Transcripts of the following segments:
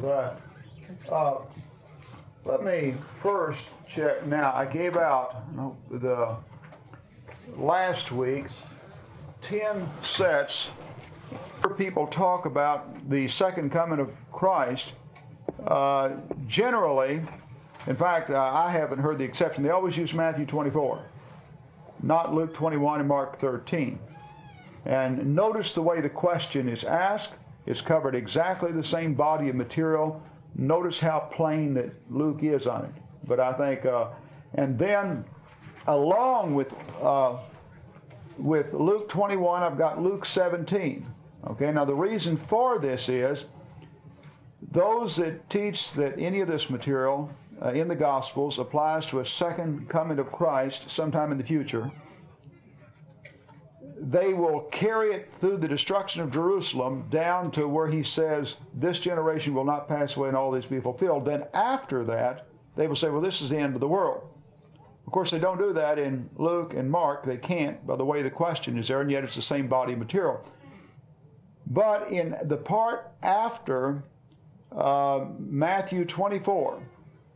Right. Uh, let me first check now. I gave out the last week 10 sets where people talk about the second coming of Christ. Uh, generally, in fact, uh, I haven't heard the exception. They always use Matthew 24, not Luke 21 and Mark 13. And notice the way the question is asked. It's covered exactly the same body of material. Notice how plain that Luke is on it. But I think, uh, and then along with uh, with Luke 21, I've got Luke 17. Okay, now the reason for this is those that teach that any of this material uh, in the Gospels applies to a second coming of Christ sometime in the future, they will carry it through the destruction of Jerusalem down to where he says, This generation will not pass away and all these be fulfilled. Then after that, they will say, Well, this is the end of the world. Of course, they don't do that in Luke and Mark. They can't by the way the question is there, and yet it's the same body material. But in the part after uh, Matthew 24,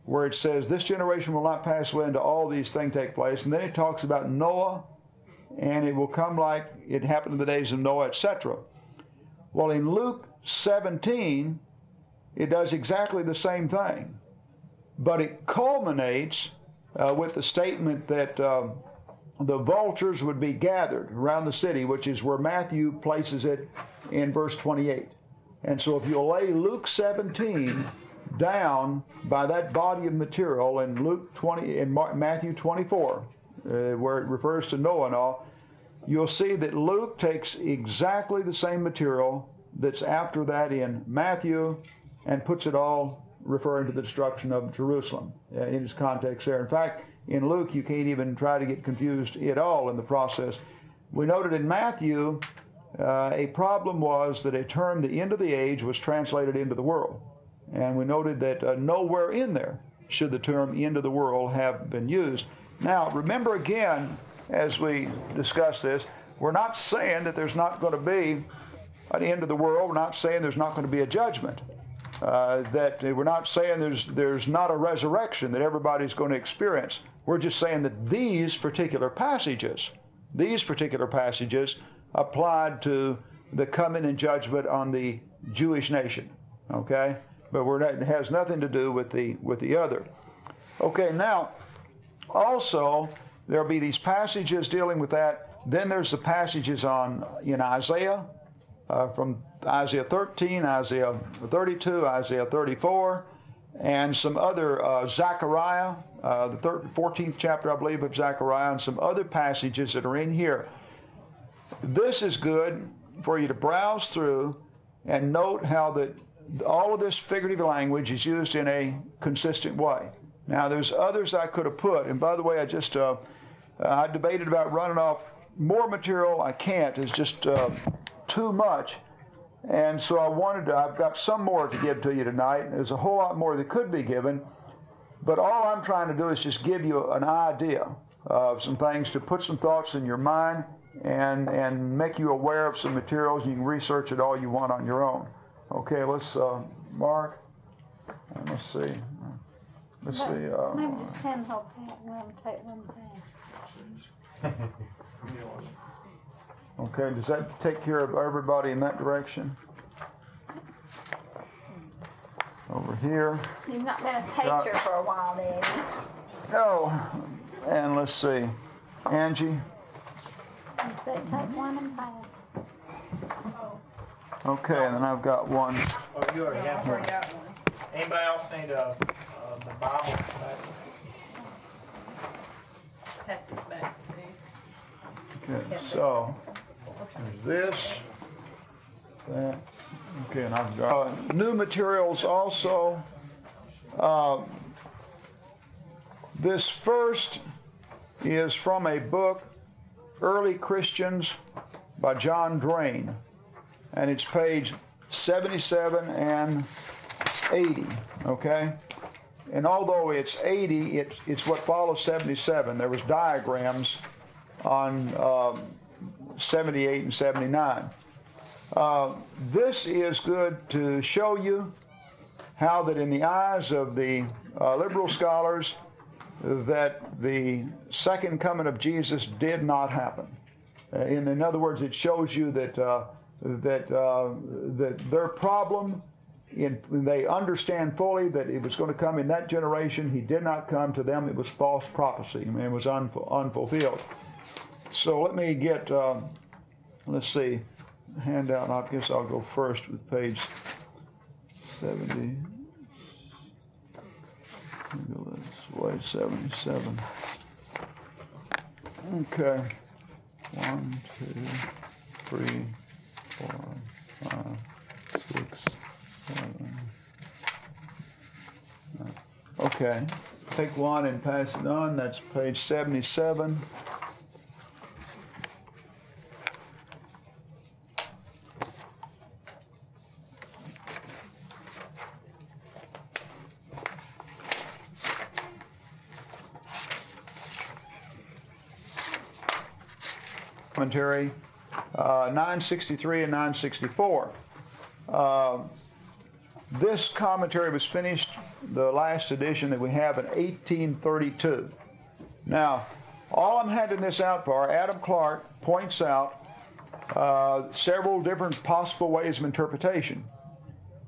where it says, This generation will not pass away until all these things take place, and then it talks about Noah and it will come like it happened in the days of Noah, etc. Well, in Luke 17, it does exactly the same thing, but it culminates uh, with the statement that uh, the vultures would be gathered around the city, which is where Matthew places it in verse 28. And so, if you lay Luke 17 down by that body of material in Luke 20 in Matthew 24, uh, where it refers to Noah and all, you'll see that Luke takes exactly the same material that's after that in Matthew and puts it all referring to the destruction of Jerusalem uh, in its context there. In fact, in Luke, you can't even try to get confused at all in the process. We noted in Matthew, uh, a problem was that a term, the end of the age, was translated into the world. And we noted that uh, nowhere in there should the term end of the world have been used. Now, remember again, as we discuss this, we're not saying that there's not going to be an end of the world. We're not saying there's not going to be a judgment. Uh, that we're not saying there's there's not a resurrection that everybody's going to experience. We're just saying that these particular passages, these particular passages, applied to the coming and judgment on the Jewish nation. Okay, but we're not, it has nothing to do with the with the other. Okay, now also, there'll be these passages dealing with that. Then there's the passages on in Isaiah, uh, from Isaiah 13, Isaiah 32, Isaiah 34, and some other uh, Zechariah, uh, the 14th chapter, I believe, of Zechariah, and some other passages that are in here. This is good for you to browse through and note how that all of this figurative language is used in a consistent way. Now, there's others I could have put, and by the way, I just uh, I debated about running off more material. I can't; it's just uh, too much. And so I wanted to. I've got some more to give to you tonight. There's a whole lot more that could be given, but all I'm trying to do is just give you an idea of some things to put some thoughts in your mind and and make you aware of some materials. You can research it all you want on your own. Okay, let's uh, mark. Let's see. Let's see. Uh, Maybe just tell them how we'll take one thing. Okay, does that take care of everybody in that direction? Over here. You've not been a teacher for a while, Daddy. Oh, and let's see. Angie. You say take one and pass. Okay, and then I've got one. Oh, you already have one. Anybody else need a the Bible back. Pass this back, Steve. Okay, so this, that, okay, and I've got uh, new materials also. Um, this first is from a book, Early Christians by John Drane, and it's page 77 and 80, okay? And although it's 80, it, it's what follows 77. There was diagrams on um, 78 and 79. Uh, this is good to show you how that in the eyes of the uh, liberal scholars, that the second coming of Jesus did not happen. Uh, in, in other words, it shows you that uh, that uh, that their problem, in, they understand fully that it was going to come in that generation. He did not come to them. It was false prophecy. Mean, it was un, unfulfilled. So let me get. Uh, let's see, handout. I guess I'll go first with page seventy. Go this way, seventy-seven. Okay. One, two, three, four, five, six. Okay. Take one and pass it on. That's page seventy-seven. commentary, uh, 963 and 964. Uh, this commentary was finished, the last edition that we have in 1832. Now, all I'm handing this out for, Adam Clarke points out uh, several different possible ways of interpretation.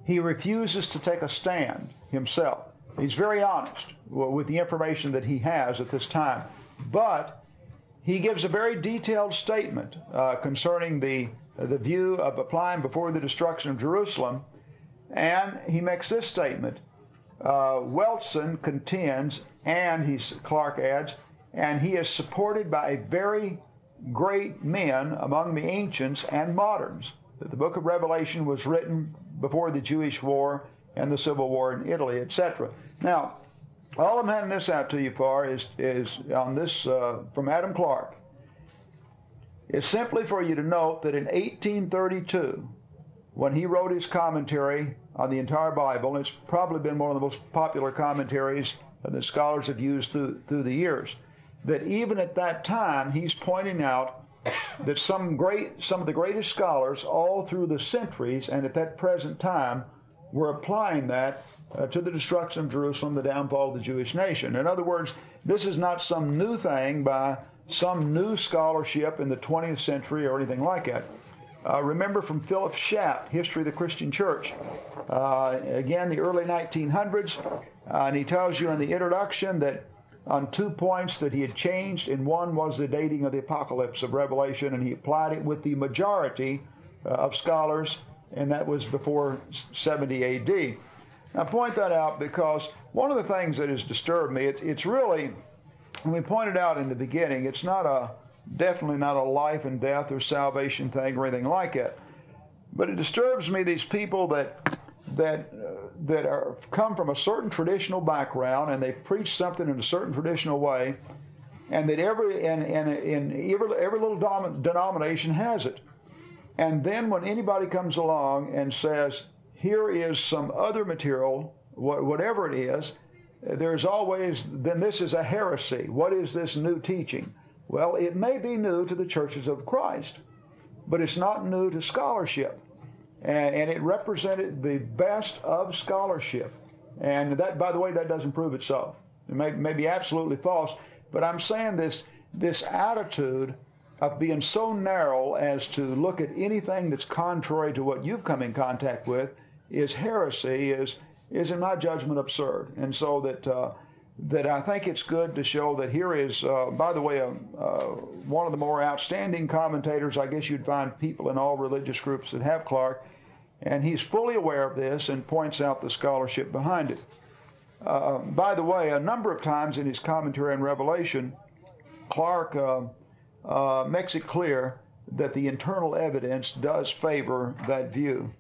He refuses to take a stand himself. He's very honest with the information that he has at this time. But he gives a very detailed statement uh, concerning the, the view of applying before the destruction of Jerusalem. And he makes this statement uh, Wetstein contends, and he's, Clarke adds, and he is supported by very great men among the ancients and moderns. That the book of Revelation was written before the Jewish war and the Civil War in Italy, etc. Now, all I'm handing this out to you for is, is on this uh, from Adam Clarke. Is simply for you to note that in 1832, when he wrote his commentary on the entire Bible, it's probably been one of the most popular commentaries that scholars have used through, through the years, that even at that time, he's pointing out that some great, some of the greatest scholars all through the centuries and at that present time were applying that uh, to the destruction of Jerusalem, the downfall of the Jewish nation. In other words, this is not some new thing by some new scholarship in the 20th century or anything like that. Uh, remember from Philip Schaff, History of the Christian Church. Uh, again, the early 1900s, uh, and he tells you in the introduction that on two points that he had changed, and one was the dating of the apocalypse of Revelation, and he applied it with the majority uh, of scholars, and that was before 70 AD. I point that out because one of the things that has disturbed me, it, it's really, and we pointed out in the beginning, it's not a, definitely not a life and death or salvation thing or anything like it. But it disturbs me these people that that uh, that are come from a certain traditional background and they preach something in a certain traditional way, and that every and and, and every every little dom- denomination has it. And then when anybody comes along and says, here is some other material, whatever it is, there's always, then this is a heresy. What is this new teaching? Well, it may be new to the churches of Christ, but it's not new to scholarship. And, it represented the best of scholarship. And that, by the way, that doesn't prove itself. It may, may be absolutely false, but I'm saying this, this attitude of being so narrow as to look at anything that's contrary to what you've come in contact with is heresy is is in my judgment absurd, and so that uh, that I think it's good to show that here is, uh, by the way, um, uh, one of the more outstanding commentators. I guess you'd find people in all religious groups that have Clarke, and he's fully aware of this and points out the scholarship behind it. Uh, by the way, a number of times in his commentary on Revelation, Clarke uh, uh, makes it clear that the internal evidence does favor that view.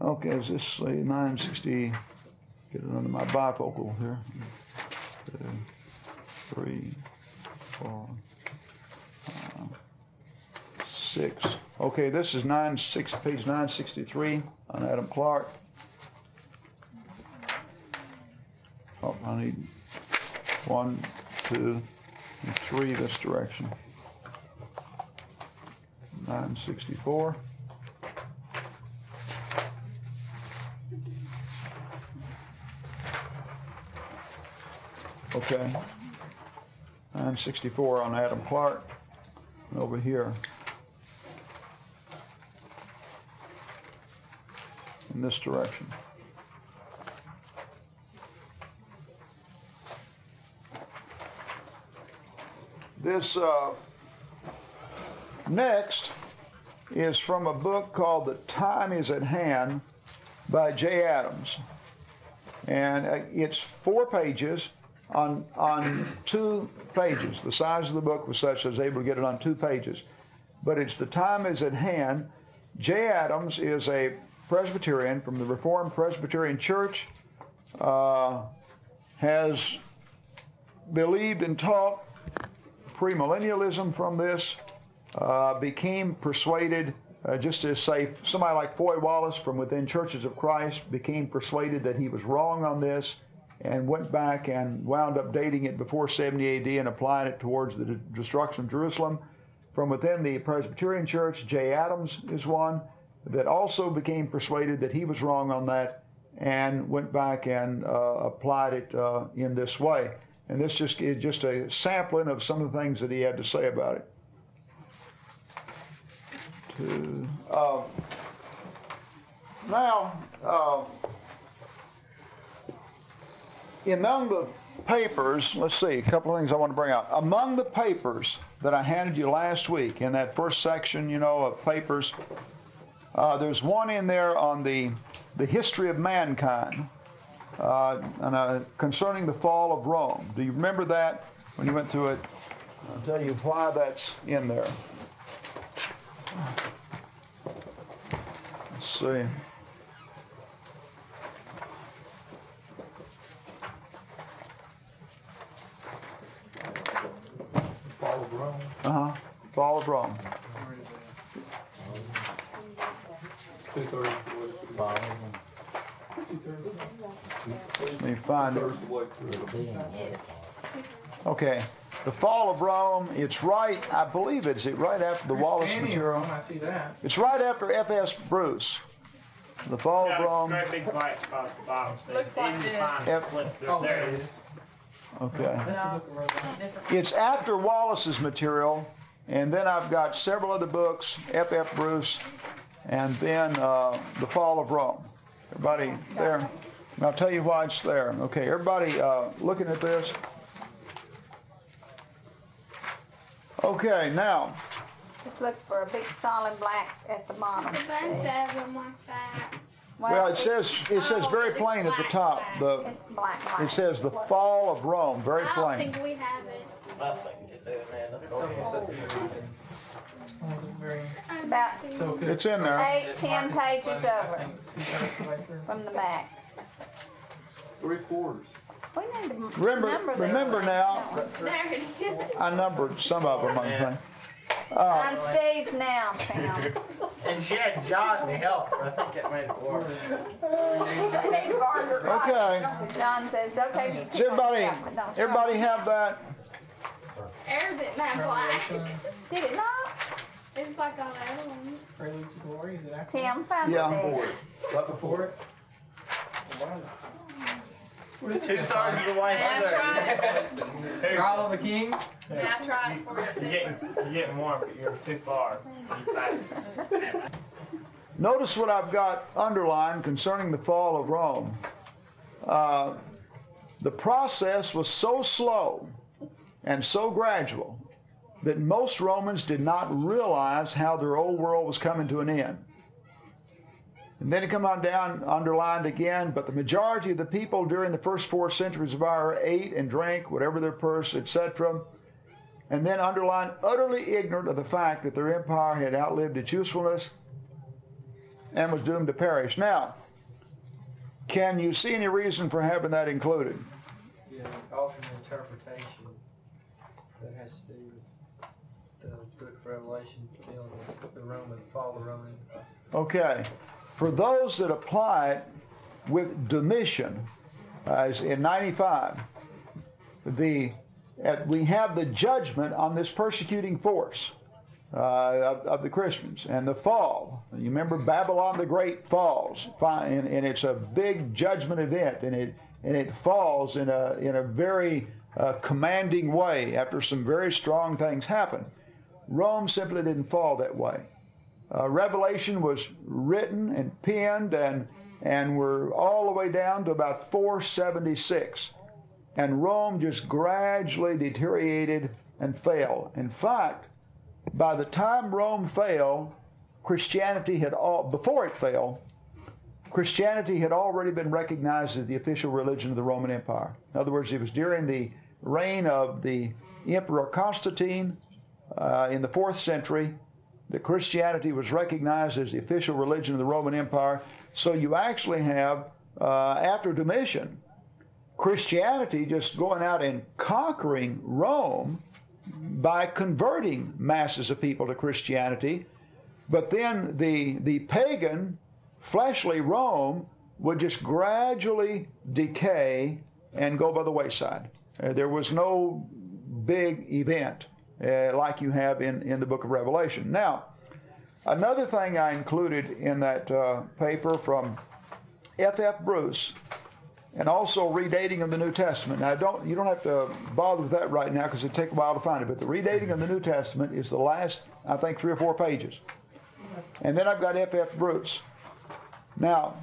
Okay, is this 960? Get it under my bifocal here. Two, three, four, six. Okay, this is nine six, page 963 on Adam Clarke. Oh, I need one, two, and three this direction. 964. Okay. 964 on Adam Clarke. Over here. In this direction. This uh, next is from a book called The Time Is at Hand by Jay Adams. And uh, it's four pages on, on two pages. The size of the book was such I was able to get it on two pages. But it's The Time Is at Hand. Jay Adams is a Presbyterian from the Reformed Presbyterian Church, uh, has believed and taught premillennialism from this, uh, became persuaded, uh, just as say somebody like Foy Wallace from within Churches of Christ became persuaded that he was wrong on this and went back and wound up dating it before 70 AD and applying it towards the de- destruction of Jerusalem. From within the Presbyterian Church, J. Adams is one that also became persuaded that he was wrong on that and went back and uh, applied it uh, in this way. And this just is just a sampling of some of the things that he had to say about it. To, uh, now, uh, among the papers, let's see, a couple of things I want to bring out. Among the papers that I handed you last week in that first section, you know, of papers, uh, there's one in there on the, the history of mankind uh, and, uh, concerning the fall of Rome. Do you remember that when you went through it? I'll tell you why that's in there. Let's see. Fall of Rome. Uh huh. Fall of Rome. Two thirds of the way. Two Let me find it. thirds of the way through. Yes. Okay. The fall of Rome, it's right, I believe it's it right after the Wallace material. I see that. It's right after F.S. Bruce. The fall of Rome. Great big white spot at the bottom. So Looks like easy to this. find. Yep. Flip through. Oh, there it is. Okay. That's the book I wrote down. Different. It's after Wallace's material, and then I've got several other books, F.F. Bruce, and then uh, The Fall of Rome. Everybody there? And I'll tell you why it's there. Okay, everybody uh, looking at this? Okay, now, Just look for a big solid black at the bottom. A bunch of them like that. Well, it says it says very plain at the top. The It's black, black. it says the fall of Rome, very I don't plain. think we have it. I think you're doing that. Someone said to me everything. Oh, it's About So could- It's in there. eight, ten pages over think two thirds of the way through. from the back. Three quarters. We need to m- Remember, number these remember now. There it is. I numbered some of them. I think. Oh, on Steve's now, Tim. And she had John to help her. I think it made it work. Okay. John says, okay, Does everybody, that, everybody have that? Ours didn't black. Did it not? It's like all the other ones. Prelude to Glory, is it after? Tim, find Yeah. it. What before it? Two stars of the way Yeah, through. Trial of a King? Yeah, I tried. You're getting, you're getting warm, but you're too far. Notice what I've got underlined concerning the fall of Rome. Uh, the process was so slow and so gradual that most Romans did not realize how their old world was coming to an end. And then it come on down, underlined again, but the majority of the people during the first four centuries of our ate and drank whatever their purse, etc. And then underlined, utterly ignorant of the fact that their empire had outlived its usefulness and was doomed to perish. Now, can you see any reason for having that included? Yeah, alternate interpretation that has to do with the book of Revelation dealing with the Roman, fall of Roman. Okay. For those that apply it with Domitian, as in 95, the, we have the judgment on this persecuting force. uh, of, of the Christians and the fall. You remember Babylon the Great falls, and, and it's a big judgment event, and it and it falls in a in a very uh, commanding way after some very strong things happen. Rome simply didn't fall that way. Uh, Revelation was written and penned, and and we're all the way down to about 476, and Rome just gradually deteriorated and fell. In fact, by the time Rome fell, Christianity had all before it fell, Christianity had already been recognized as the official religion of the Roman Empire. In other words, it was during the reign of the Emperor Constantine uh, in the fourth century that Christianity was recognized as the official religion of the Roman Empire. So you actually have, uh, after Domitian, Christianity just going out and conquering Rome by converting masses of people to Christianity. But then the, the pagan, fleshly Rome would just gradually decay and go by the wayside. Uh, there was no big event uh, like you have in, in the book of Revelation. Now, another thing I included in that uh, paper from F. F. Bruce and also redating of the New Testament. Now, don't you don't have to bother with that right now because it'd take a while to find it. But the redating of the New Testament is the last, I think, three or four pages. And then I've got F. F. Bruce. Now,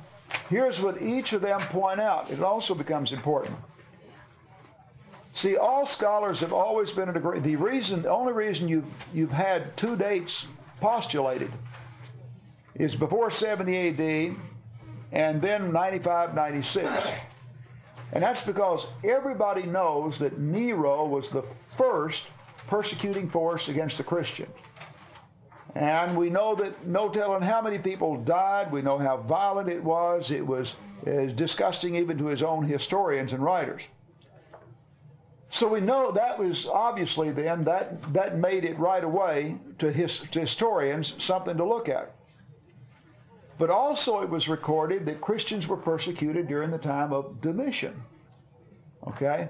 here's what each of them point out. It also becomes important. See, all scholars have always been in agreement. The reason, the only reason you've you've had two dates postulated is before 70 A.D. and then 95, 96. And that's because everybody knows that Nero was the first persecuting force against the Christians. And we know that no telling how many people died. We know how violent it was. It was, it was disgusting even to his own historians and writers. So we know that was obviously then that that made it right away to, his, to historians something to look at. But also it was recorded that Christians were persecuted during the time of Domitian. Okay?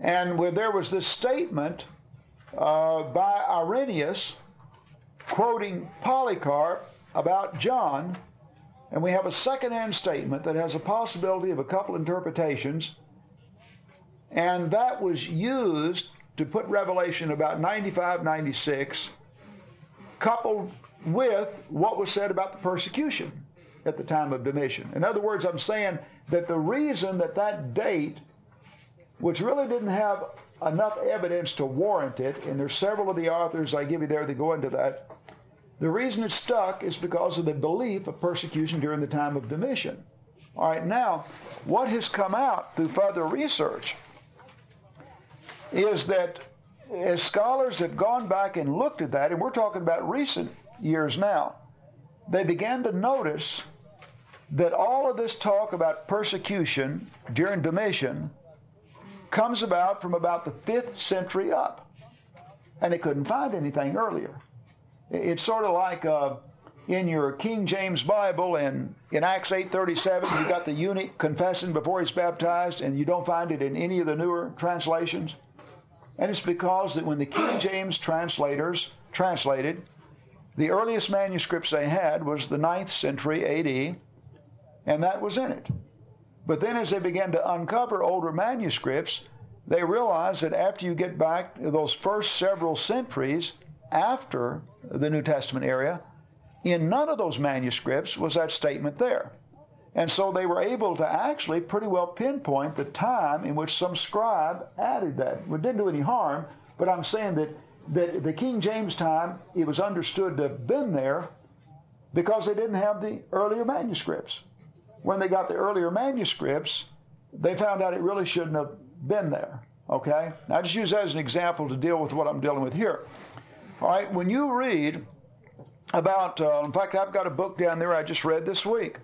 And where there was this statement uh, by Irenaeus quoting Polycarp about John, and we have a second-hand statement that has a possibility of a couple interpretations, and that was used to put Revelation about 95, 96, coupled with what was said about the persecution at the time of Domitian. In other words, I'm saying that the reason that that date, which really didn't have enough evidence to warrant it, and there's several of the authors I give you there that go into that, the reason it stuck is because of the belief of persecution during the time of Domitian. All right, now, what has come out through further research is that as scholars have gone back and looked at that, and we're talking about recent years now, they began to notice that all of this talk about persecution during Domitian comes about from about the 5th century up. And they couldn't find anything earlier. It's sort of like uh, in your King James Bible and in Acts 8.37, you got the eunuch confessing before he's baptized, and you don't find it in any of the newer translations. And it's because that when the King James translators translated, the earliest manuscripts they had was the 9th century AD, and that was in it. But then as they began to uncover older manuscripts, they realized that after you get back those first several centuries after the New Testament area, in none of those manuscripts was that statement there. And so they were able to actually pretty well pinpoint the time in which some scribe added that. It didn't do any harm, but I'm saying that, that the King James time, it was understood to have been there because they didn't have the earlier manuscripts. When they got the earlier manuscripts, they found out it really shouldn't have been there. Okay? Now, I just use that as an example to deal with what I'm dealing with here. All right, when you read about, uh, in fact, I've got a book down there I just read this week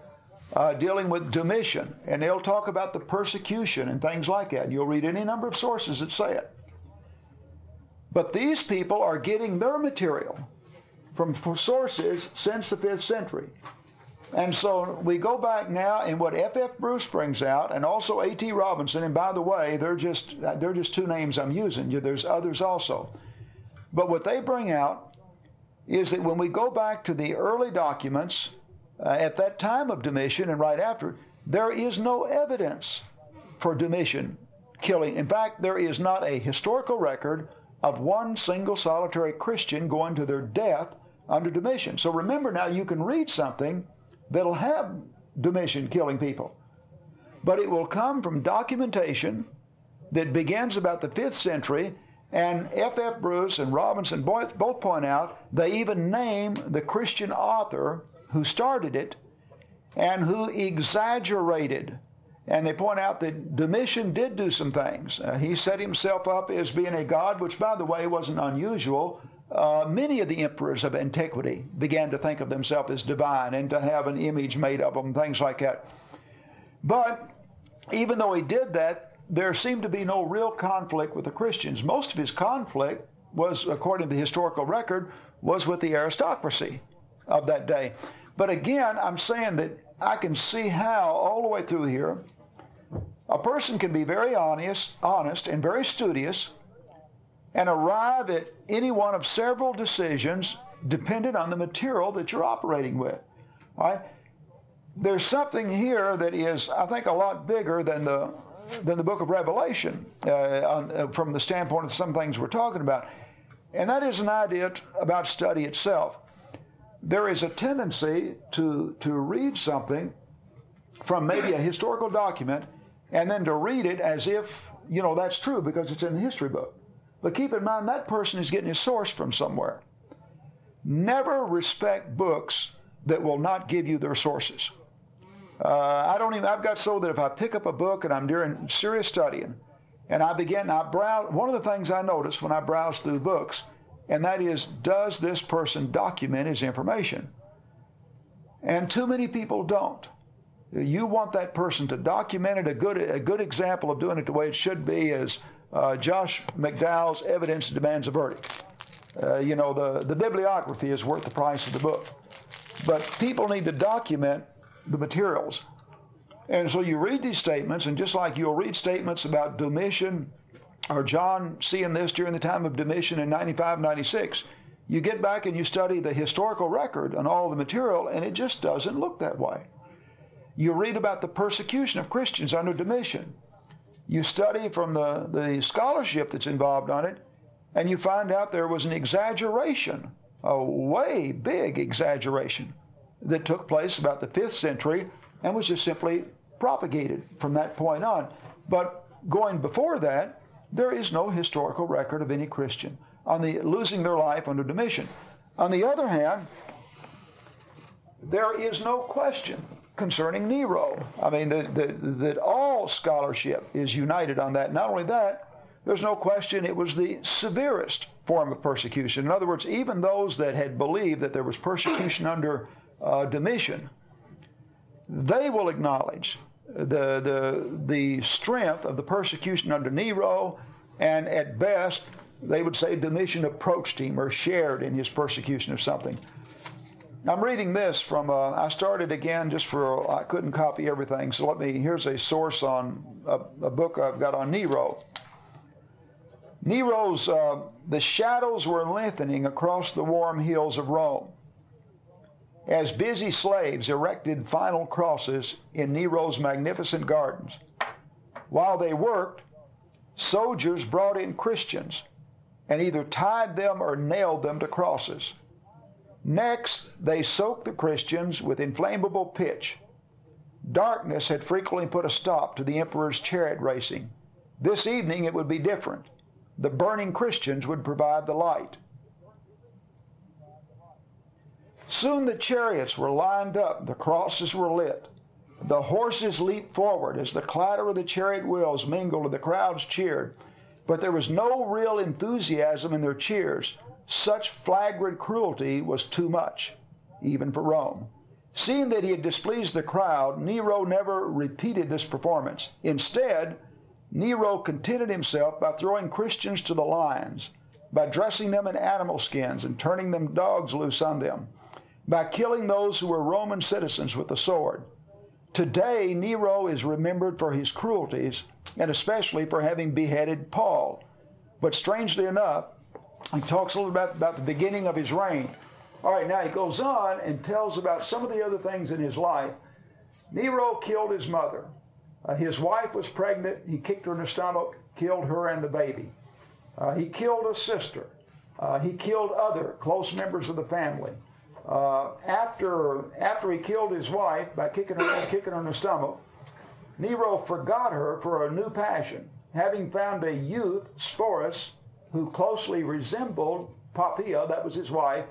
uh, dealing with Domitian, and they'll talk about the persecution and things like that. You'll read any number of sources that say it. But these people are getting their material from sources since the 5th century. And so we go back now, and what F. F. Bruce brings out, and also A. T. Robinson. And by the way, they're just they're just two names I'm using. There's others also. But what they bring out is that when we go back to the early documents uh, at that time of Domitian and right after, there is no evidence for Domitian killing. In fact, there is not a historical record of one single solitary Christian going to their death under Domitian. So remember now, you can read something that'll have Domitian killing people, but it will come from documentation that begins about the 5th century. And F. F. Bruce and Robinson both, both point out they even name the Christian author who started it and who exaggerated. And they point out that Domitian did do some things. Uh, he set himself up as being a god, which, by the way, wasn't unusual. Uh, many of the emperors of antiquity began to think of themselves as divine and to have an image made of them, things like that. But even though he did that, there seemed to be no real conflict with the Christians. Most of his conflict was, according to the historical record, was with the aristocracy of that day. But again, I'm saying that I can see how all the way through here a person can be very honest, honest and very studious and arrive at any one of several decisions dependent on the material that you're operating with. All right? There's something here that is, I think, a lot bigger than the than the book of Revelation uh, on, uh, from the standpoint of some things we're talking about. And that is an idea t- about study itself. There is a tendency to, to read something from maybe a historical document and then to read it as if, you know, that's true because it's in the history book. But keep in mind that person is getting his source from somewhere. Never respect books that will not give you their sources. Uh, I don't even, I've got so that if I pick up a book and I'm doing serious studying and I begin, I browse, one of the things I notice when I browse through books, and that is, does this person document his information? And too many people don't. You want that person to document it. A good, a good example of doing it the way it should be is uh, Josh McDowell's Evidence Demands a Verdict. Uh, you know, the, the bibliography is worth the price of the book. But people need to document the materials. And so you read these statements, and just like you'll read statements about Domitian or John seeing this during the time of Domitian in 95, 96, you get back and you study the historical record and all the material, and it just doesn't look that way. You read about the persecution of Christians under Domitian. You study from the, the scholarship that's involved on it, and you find out there was an exaggeration, a way big exaggeration that took place about the 5th century and was just simply propagated from that point on. But going before that, there is no historical record of any Christian on the losing their life under Domitian. On the other hand, there is no question concerning Nero. I mean, that, that, all scholarship is united on that. Not only that, there's no question it was the severest form of persecution. In other words, even those that had believed that there was persecution under uh, Domitian, they will acknowledge the, the, the strength of the persecution under Nero, and at best, they would say Domitian approached him or shared in his persecution of something. I'm reading this from, uh, I started again just for, I couldn't copy everything, so let me, here's a source on a, a book I've got on Nero. Nero's, uh, the shadows were lengthening across the warm hills of Rome as busy slaves erected final crosses in Nero's magnificent gardens. While they worked, soldiers brought in Christians and either tied them or nailed them to crosses. Next, they soaked the Christians with inflammable pitch. Darkness had frequently put a stop to the emperor's chariot racing. This evening it would be different. The burning Christians would provide the light. Soon the chariots were lined up, the crosses were lit. The horses leaped forward as the clatter of the chariot wheels mingled and the crowds cheered. But there was no real enthusiasm in their cheers. Such flagrant cruelty was too much, even for Rome. Seeing that he had displeased the crowd, Nero never repeated this performance. Instead, Nero contented himself by throwing Christians to the lions, by dressing them in animal skins and turning them dogs loose on them by killing those who were Roman citizens with the sword. Today, Nero is remembered for his cruelties and especially for having beheaded Paul. But strangely enough, he talks a little bit about the beginning of his reign. All right, now he goes on and tells about some of the other things in his life. Nero killed his mother. Uh, his wife was pregnant. He kicked her in the stomach, killed her and the baby. Uh, he killed a sister. Uh, he killed other close members of the family. Uh, after, after he killed his wife by kicking her, kicking her in the stomach, Nero forgot her for a new passion, having found a youth, Sporus, who closely resembled Poppaea, that was his wife.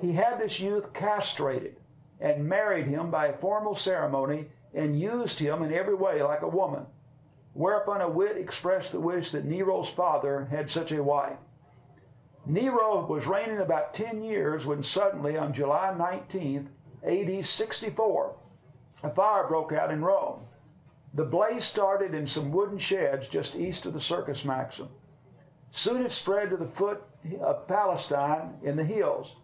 He had this youth castrated and married him by a formal ceremony and used him in every way like a woman. Whereupon a wit expressed the wish that Nero's father had such a wife. Nero was reigning about 10 years when suddenly, on July 19th, AD 64, a fire broke out in Rome. The blaze started in some wooden sheds just east of the Circus Maxim. Soon it spread to the foot of Palestine in the hills,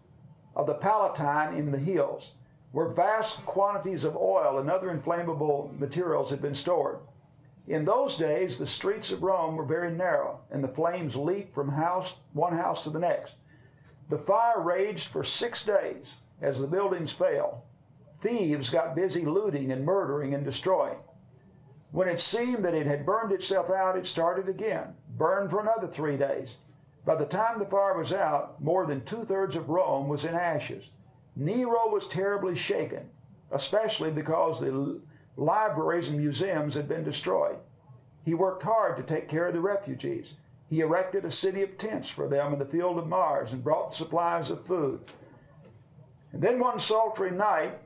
of the Palatine in the hills, where vast quantities of oil and other inflammable materials had been stored. In those days, the streets of Rome were very narrow, and the flames leaped from house, one house to the next. The fire raged for six days as the buildings fell. Thieves got busy looting and murdering and destroying. When it seemed that it had burned itself out, it started again, burned for another three days. By the time the fire was out, more than two thirds of Rome was in ashes. Nero was terribly shaken, especially because the libraries and museums had been destroyed. He worked hard to take care of the refugees. He erected a city of tents for them in the field of Mars and brought supplies of food. And then one sultry night,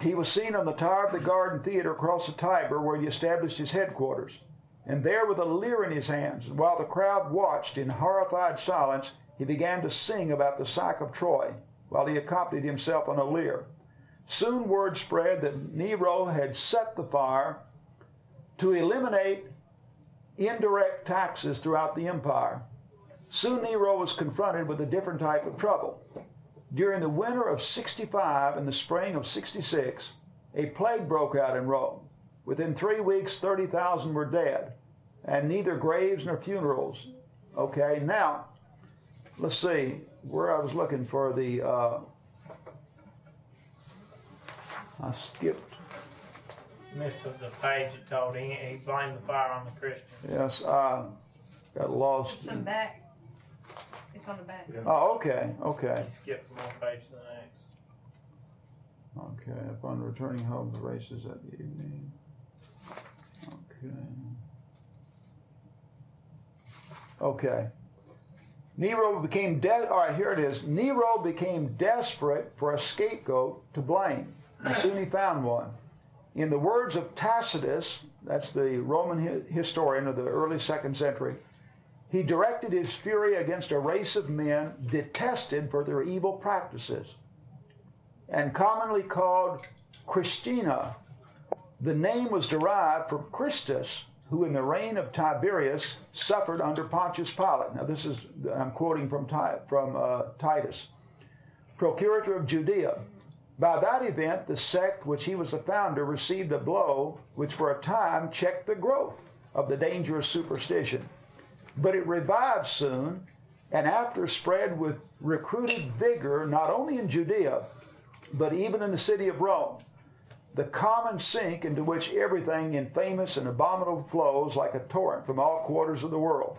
he was seen on the tower of the Garden Theater across the Tiber where he established his headquarters. And there, with a lyre in his hands, and while the crowd watched in horrified silence, he began to sing about the sack of Troy while he accompanied himself on a lyre. Soon word spread that Nero had set the fire to eliminate indirect taxes throughout the empire. Soon Nero was confronted with a different type of trouble. During the winter of 65 and the spring of 66, a plague broke out in Rome. Within three weeks, 30,000 were dead, and neither graves nor funerals. Okay, now, let's see where I was looking for the. Uh, I skipped. Missed of the page it told he, he blamed the fire on the Christians. Yes, I got lost. It's on the back. It's on the back. Oh, okay, okay. He skipped from one page to the next. Okay, upon returning home, the races that evening. Okay. Okay. Nero became de- all right, here it is. Nero became desperate for a scapegoat to blame. Soon he found one. In the words of Tacitus, that's the Roman hi- historian of the early second century, he directed his fury against a race of men detested for their evil practices and commonly called Christina. The name was derived from Christus, who in the reign of Tiberius suffered under Pontius Pilate. Now, this is, I'm quoting from, from uh, Titus, procurator of Judea. By that event, the sect which he was the founder received a blow which for a time checked the growth of the dangerous superstition. But it revived soon, and after spread with recruited vigor not only in Judea, but even in the city of Rome, the common sink into which everything infamous and abominable flows like a torrent from all quarters of the world.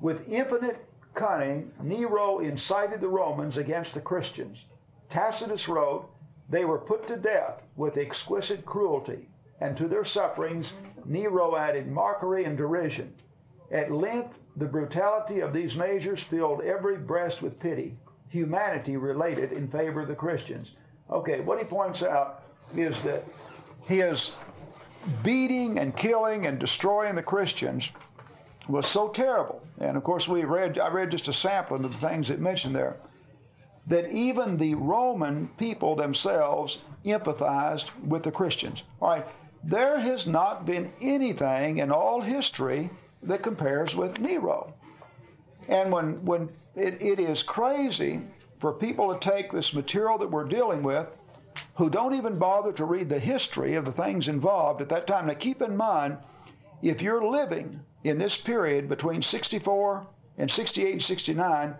With infinite cunning, Nero incited the Romans against the Christians. Tacitus wrote, They were put to death with exquisite cruelty, and to their sufferings Nero added mockery and derision. At length, the brutality of these measures filled every breast with pity. Humanity related in favor of the Christians. Okay, what he points out is that his beating and killing and destroying the Christians was so terrible. And of course, we read, I read just a sampling of the things it mentioned there, that even the Roman people themselves empathized with the Christians. All right, there has not been anything in all history that compares with Nero. And when, when it, it is crazy for people to take this material that we're dealing with who don't even bother to read the history of the things involved at that time. Now, keep in mind, if you're living in this period between 64 and 68 and 69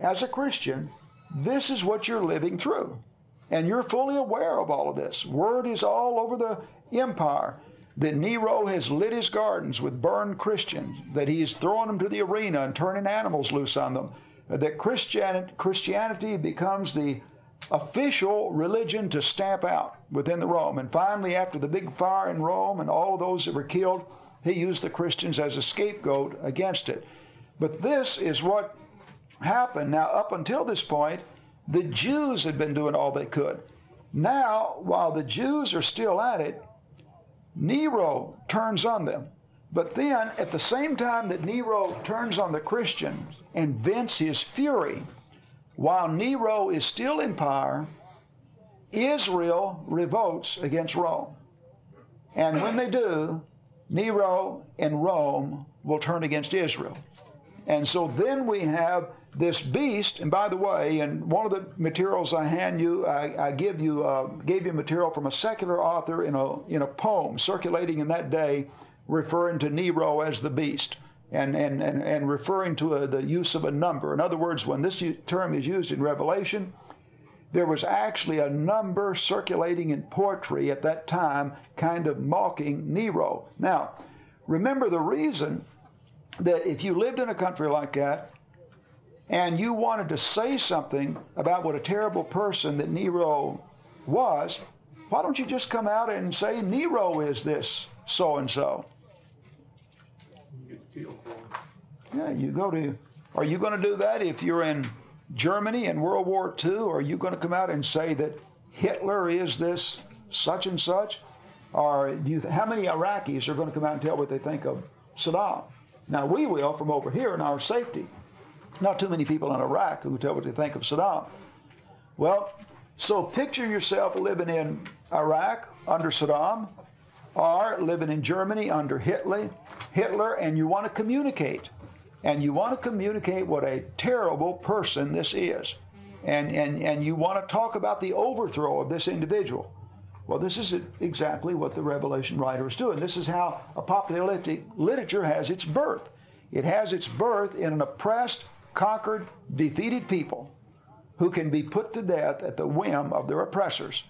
as a Christian, this is what you're living through. And you're fully aware of all of this. Word is all over the empire that Nero has lit his gardens with burned Christians, that he's throwing them to the arena and turning animals loose on them, that Christianity, becomes the official religion to stamp out within the Rome. And finally, after the big fire in Rome and all of those that were killed, he used the Christians as a scapegoat against it. But this is what happened. Now, up until this point, the Jews had been doing all they could. Now, while the Jews are still at it, Nero turns on them. But then, at the same time that Nero turns on the Christians and vents his fury, while Nero is still in power, Israel revolts against Rome. And when they do, Nero and Rome will turn against Israel. And so then we have this beast, and by the way, in one of the materials I hand you, I, I give you uh, gave you material from a secular author in a in a poem circulating in that day, referring to Nero as the beast, and and and, and referring to a, the use of a number. In other words, when this term is used in Revelation, there was actually a number circulating in poetry at that time, kind of mocking Nero. Now, remember the reason that if you lived in a country like that and you wanted to say something about what a terrible person that Nero was, why don't you just come out and say Nero is this so and so? Yeah, you go to. Are you going to do that if you're in Germany in World War II? Are you going to come out and say that Hitler is this such and such? Or do you, how many Iraqis are going to come out and tell what they think of Saddam? Now we will from over here in our safety. Not too many people in Iraq who tell what they think of Saddam. Well, so picture yourself living in Iraq under Saddam, or living in Germany under Hitler, Hitler, and you want to communicate, and you want to communicate what a terrible person this is, and and and you want to talk about the overthrow of this individual. Well, this is exactly what the Revelation writer is doing. This is how apocalyptic literature has its birth. It has its birth in an oppressed, conquered, defeated people who can be put to death at the whim of their oppressors.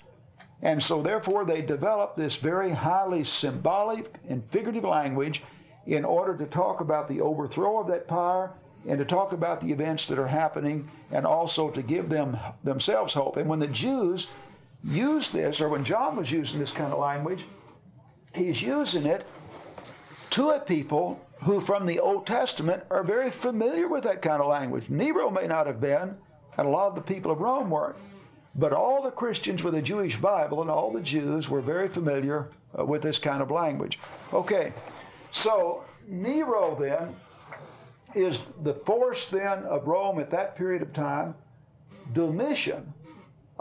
And so, therefore, they develop this very highly symbolic and figurative language in order to talk about the overthrow of that power and to talk about the events that are happening and also to give them themselves hope. And when the Jews use this, or when John was using this kind of language, he's using it to a people who, from the Old Testament, are very familiar with that kind of language. Nero may not have been, and a lot of the people of Rome weren't. But all the Christians with a Jewish Bible and all the Jews were very familiar uh, with this kind of language. Okay, so Nero then is the force then of Rome at that period of time. Domitian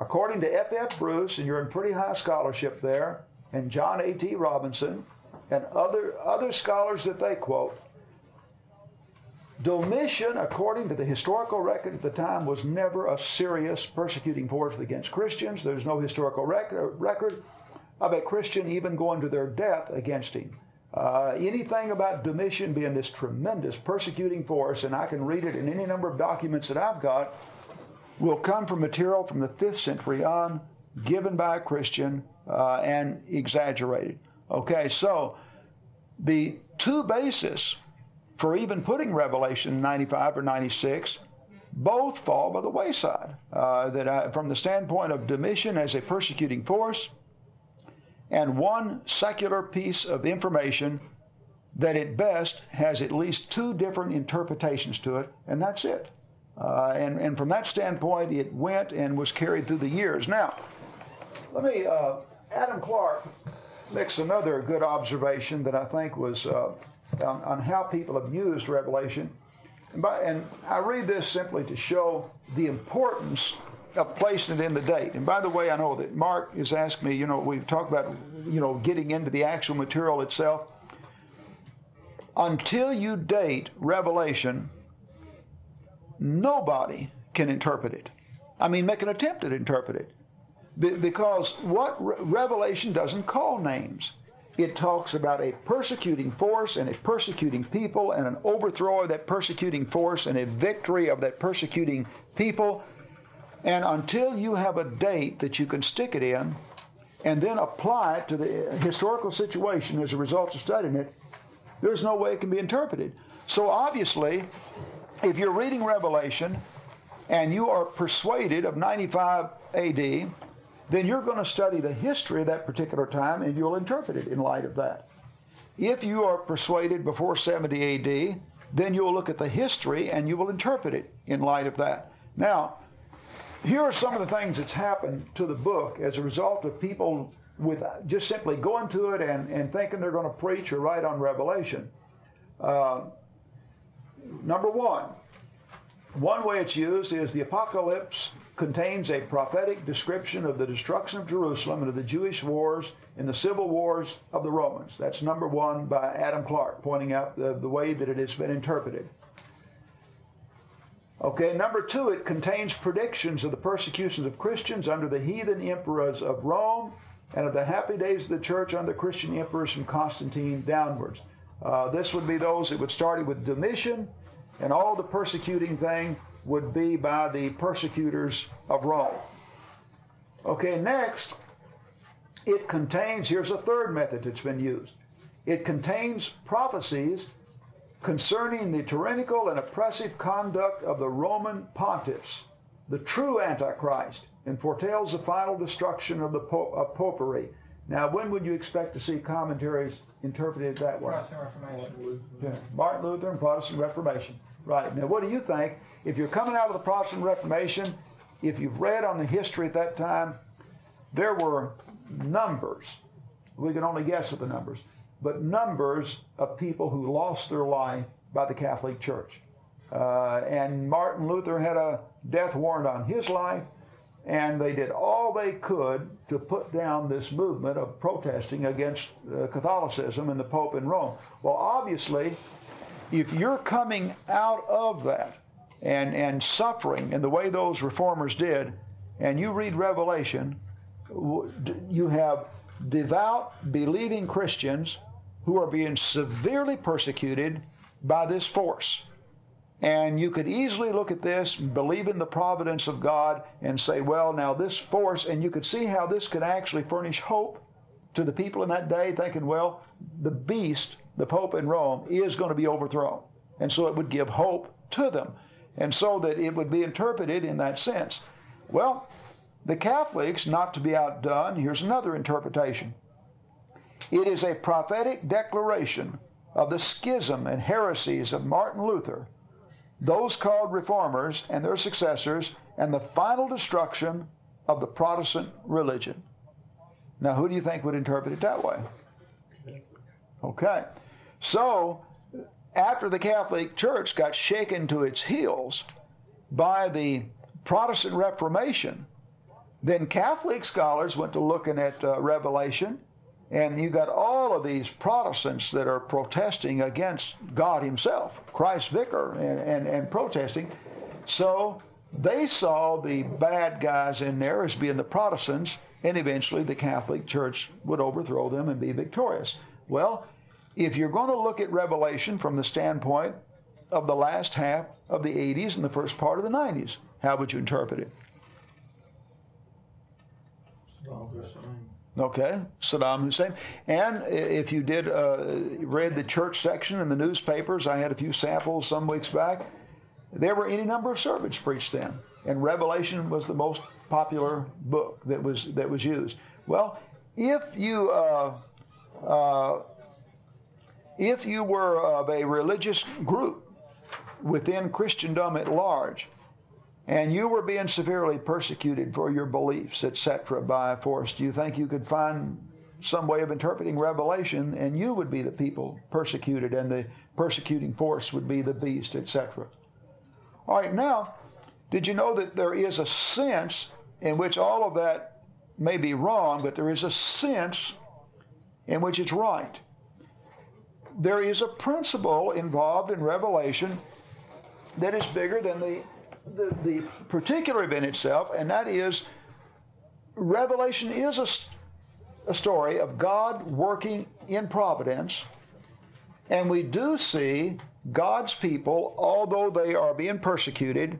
According to F. F. Bruce, and you're in pretty high scholarship there, and John A. T. Robinson, and other, other scholars that they quote, Domitian, according to the historical record at the time, was never a serious persecuting force against Christians. There's no historical record, of a Christian even going to their death against him. Uh, anything about Domitian being this tremendous persecuting force, and I can read it in any number of documents that I've got, will come from material from the 5th century on, given by a Christian, uh, and exaggerated. Okay, so the two bases for even putting Revelation 95 or 96 both fall by the wayside. Uh, that I, from the standpoint of Domitian as a persecuting force, and one secular piece of information that at best has at least two different interpretations to it, and that's it. Uh, and, and from that standpoint, it went and was carried through the years. Now, let me, uh, Adam Clarke makes another good observation that I think was uh, on, on, how people have used Revelation. And, and I read this simply to show the importance of placing it in the date. And by the way, I know that Mark has asked me, you know, we've talked about, you know, getting into the actual material itself. Until you date Revelation, nobody can interpret it. I mean, make an attempt at interpret it. Be- because what Re- Revelation doesn't call names. It talks about a persecuting force and a persecuting people and an overthrow of that persecuting force and a victory of that persecuting people. And until you have a date that you can stick it in and then apply it to the uh, historical situation as a result of studying it, there's no way it can be interpreted. So obviously, if you're reading Revelation and you are persuaded of 95 AD, then you're going to study the history of that particular time and you'll interpret it in light of that. If you are persuaded before 70 AD, then you'll look at the history and you will interpret it in light of that. Now, here are some of the things that's happened to the book as a result of people with just simply going to it and, and thinking they're going to preach or write on Revelation. Uh, number one, one way it's used is the Apocalypse contains a prophetic description of the destruction of Jerusalem and of the Jewish wars and the civil wars of the Romans. That's number one by Adam Clarke, pointing out the, the way that it has been interpreted. Okay, number two, it contains predictions of the persecutions of Christians under the heathen emperors of Rome and of the happy days of the church under Christian emperors from Constantine downwards. Uh, this would be those that would start with Domitian, and all the persecuting thing would be by the persecutors of Rome. Okay, next, it contains, here's a third method that's been used. It contains prophecies concerning the tyrannical and oppressive conduct of the Roman pontiffs, the true Antichrist, and foretells the final destruction of the po- of popery. Now, when would you expect to see commentaries interpreted that way? Protestant Reformation. Yeah. Martin Luther and Protestant Reformation. Right. Now, what do you think? If you're coming out of the Protestant Reformation, if you've read on the history at that time, there were numbers. We can only guess at the numbers, but numbers of people who lost their life by the Catholic Church. Uh, and Martin Luther had a death warrant on his life, and they did all they could to put down this movement of protesting against uh, Catholicism and the Pope in Rome. Well, obviously, if you're coming out of that and, and suffering in the way those reformers did, and you read Revelation, you have devout, believing Christians who are being severely persecuted by this force. And you could easily look at this, believe in the providence of God, and say, well, now this force, and you could see how this could actually furnish hope to the people in that day, thinking, well, the beast, the Pope in Rome, is going to be overthrown. And so it would give hope to them. And so that it would be interpreted in that sense. Well, the Catholics, not to be outdone, here's another interpretation. It is a prophetic declaration of the schism and heresies of Martin Luther, those called reformers and their successors, and the final destruction of the Protestant religion. Now, who do you think would interpret it that way? Okay. So, after the Catholic Church got shaken to its heels by the Protestant Reformation, then Catholic scholars went to looking at uh, Revelation, and you got all of these Protestants that are protesting against God Himself, Christ's Vicar, and, and, and protesting. So they saw the bad guys in there as being the Protestants, and eventually the Catholic Church would overthrow them and be victorious. Well, if you're going to look at Revelation from the standpoint of the last half of the 80s and the first part of the 90s, how would you interpret it? Saddam Hussein. Okay, Saddam Hussein. And if you did uh, read the church section in the newspapers, I had a few samples some weeks back. There were any number of sermons preached then, and Revelation was the most popular book that was that was used. Well, if you uh, uh, if you were of a religious group within Christendom at large, and you were being severely persecuted for your beliefs, etc., by a force, do you think you could find some way of interpreting Revelation and you would be the people persecuted and the persecuting force would be the beast, etc.? All right, now, did you know that there is a sense in which all of that may be wrong, but there is a sense in which it's right? There is a principle involved in Revelation that is bigger than the the, the particular event itself, and that is Revelation is a, a story of God working in providence, and we do see God's people, although they are being persecuted,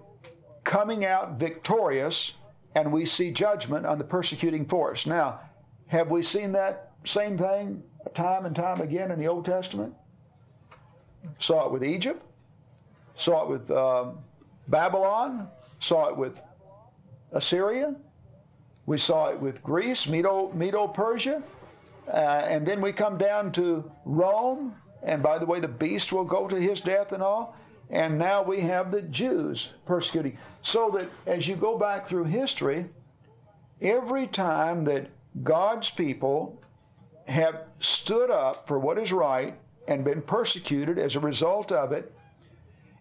coming out victorious, and we see judgment on the persecuting force. Now, have we seen that same thing time and time again in the Old Testament? Saw it with Egypt, saw it with um, Babylon, saw it with Assyria, we saw it with Greece, Medo, Medo Persia, uh, and then we come down to Rome, and by the way, the beast will go to his death and all. And now we have the Jews persecuting. So that as you go back through history, every time that God's people have stood up for what is right and been persecuted as a result of it,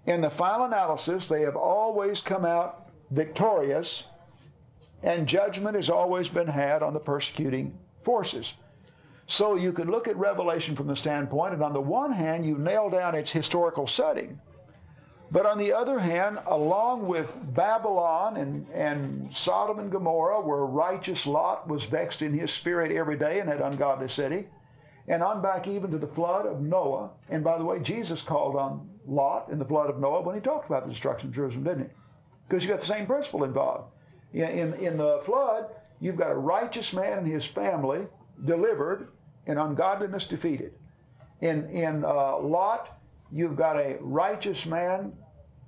in the final analysis, they have always come out victorious, and judgment has always been had on the persecuting forces. So you can look at Revelation from the standpoint, and on the one hand, you nail down its historical setting. But on the other hand, along with Babylon and, and Sodom and Gomorrah, where righteous Lot was vexed in his spirit every day in that ungodly city, and on back even to the flood of Noah. And by the way, Jesus called on Lot in the flood of Noah when he talked about the destruction of Jerusalem, didn't he? Because you got the same principle involved. In, in, the flood, you've got a righteous man and his family delivered and ungodliness defeated. In, in uh, Lot, you've got a righteous man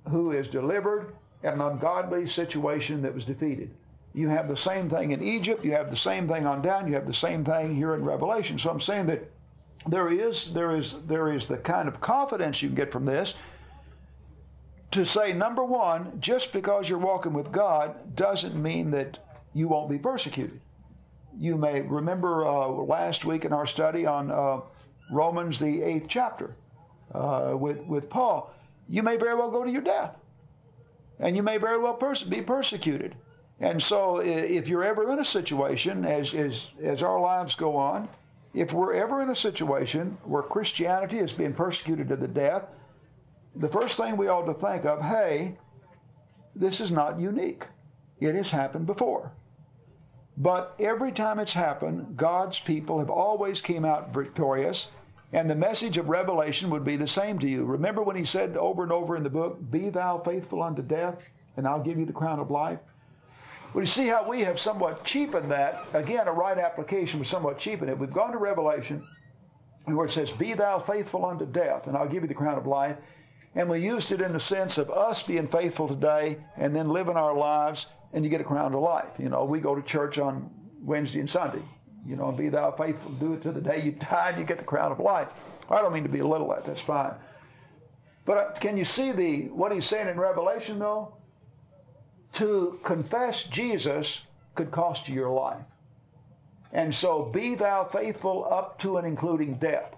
who is delivered and an ungodly situation that was defeated. You have the same thing in Egypt, you have the same thing on down, you have the same thing here in Revelation. So I'm saying that there is there is there is the kind of confidence you can get from this to say number one, just because you're walking with God doesn't mean that you won't be persecuted. You may remember uh, last week in our study on uh, Romans, the eighth chapter, uh, with, with Paul. You may very well go to your death, and you may very well pers- be persecuted. And so, if you're ever in a situation, as, as, as our lives go on, if we're ever in a situation where Christianity is being persecuted to the death, the first thing we ought to think of hey, this is not unique. It has happened before. But every time it's happened, God's people have always came out victorious, and the message of Revelation would be the same to you. Remember when he said over and over in the book, Be thou faithful unto death, and I'll give you the crown of life? Well, you see how we have somewhat cheapened that. Again, a right application would somewhat cheapen it. We've gone to Revelation, where it says, Be thou faithful unto death, and I'll give you the crown of life. And we used it in the sense of us being faithful today and then living our lives and you get a crown of life. You know, we go to church on Wednesday and Sunday. You know, and be thou faithful, do it to the day you die, and you get the crown of life. I don't mean to belittle that. That's fine. But uh, can you see the what he's saying in Revelation though? To confess Jesus could cost you your life. And so be thou faithful up to and including death.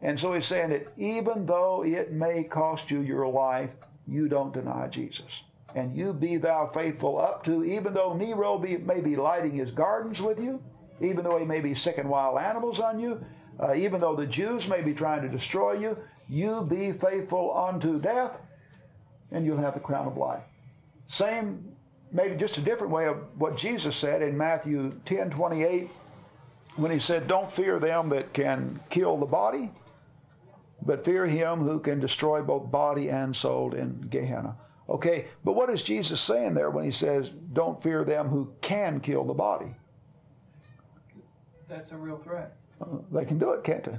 And so he's saying that even though it may cost you your life, you don't deny Jesus and you be thou faithful up to, even though Nero be, may be lighting his gardens with you, even though he may be sick and wild animals on you, uh, even though the Jews may be trying to destroy you, you be faithful unto death, and you'll have the crown of life. Same, maybe just a different way of what Jesus said in Matthew 10 28, when he said, Don't fear them that can kill the body, but fear him who can destroy both body and soul in Gehenna. Okay, but what is Jesus saying there when he says, don't fear them who can kill the body? That's a real threat. They can do it, can't they?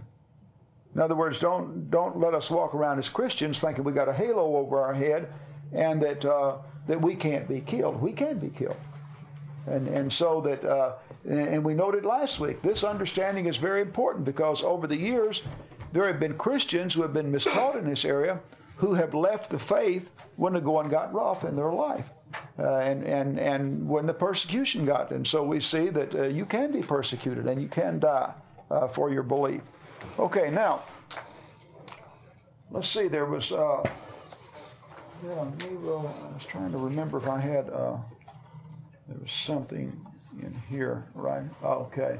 In other words, don't, don't let us walk around as Christians thinking we got a halo over our head and that, uh, that we can't be killed. We can be killed. And, and so that, uh, and we noted last week, this understanding is very important because over the years, there have been Christians who have been mistaught in this area who have left the faith when the going got rough in their life. Uh, and, and, and when the persecution got. And so we see that uh, you can be persecuted and you can die uh, for your belief. Okay, now, let's see, there was, uh, yeah, Nero, I was trying to remember if I had, uh, there was something in here, right? Okay.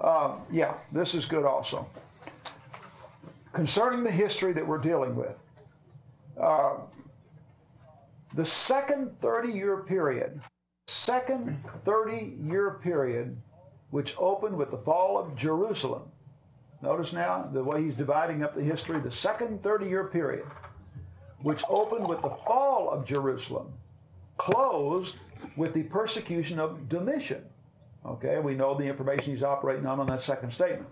Uh, yeah, this is good also. Concerning the history that we're dealing with, uh, the second 30 year period, second 30 year period, which opened with the fall of Jerusalem. Notice now the way he's dividing up the history, the second 30 year period, which opened with the fall of Jerusalem, closed with the persecution of Domitian. Okay, we know the information he's operating on on that second statement.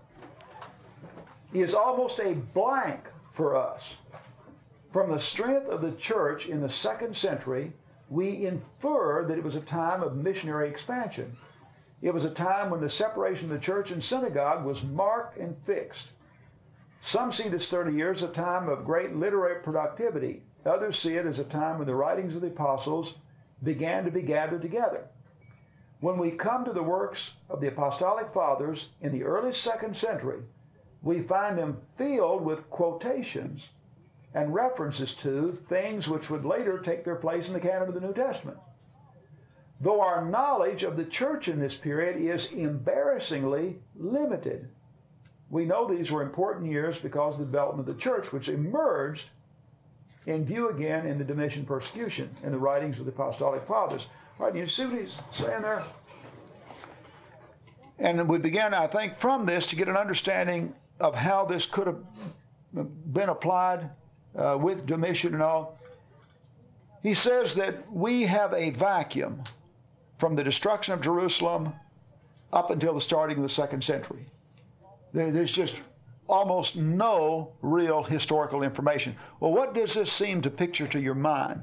He Is almost a blank for us. From the strength of the church in the second century, we infer that it was a time of missionary expansion. It was a time when the separation of the church and synagogue was marked and fixed. Some see this 30 years as a time of great literary productivity. Others see it as a time when the writings of the apostles began to be gathered together. When we come to the works of the apostolic fathers in the early second century, we find them filled with quotations and references to things which would later take their place in the canon of the New Testament. Though our knowledge of the church in this period is embarrassingly limited, we know these were important years because of the development of the church, which emerged in view again in the Domitian persecution in the writings of the apostolic fathers. All right, you see what he's saying there? And we began, I think, from this to get an understanding of how this could have been applied uh, with Domitian and all. He says that we have a vacuum from the destruction of Jerusalem up until the starting of the second century. There's just almost no real historical information. Well, what does this seem to picture to your mind?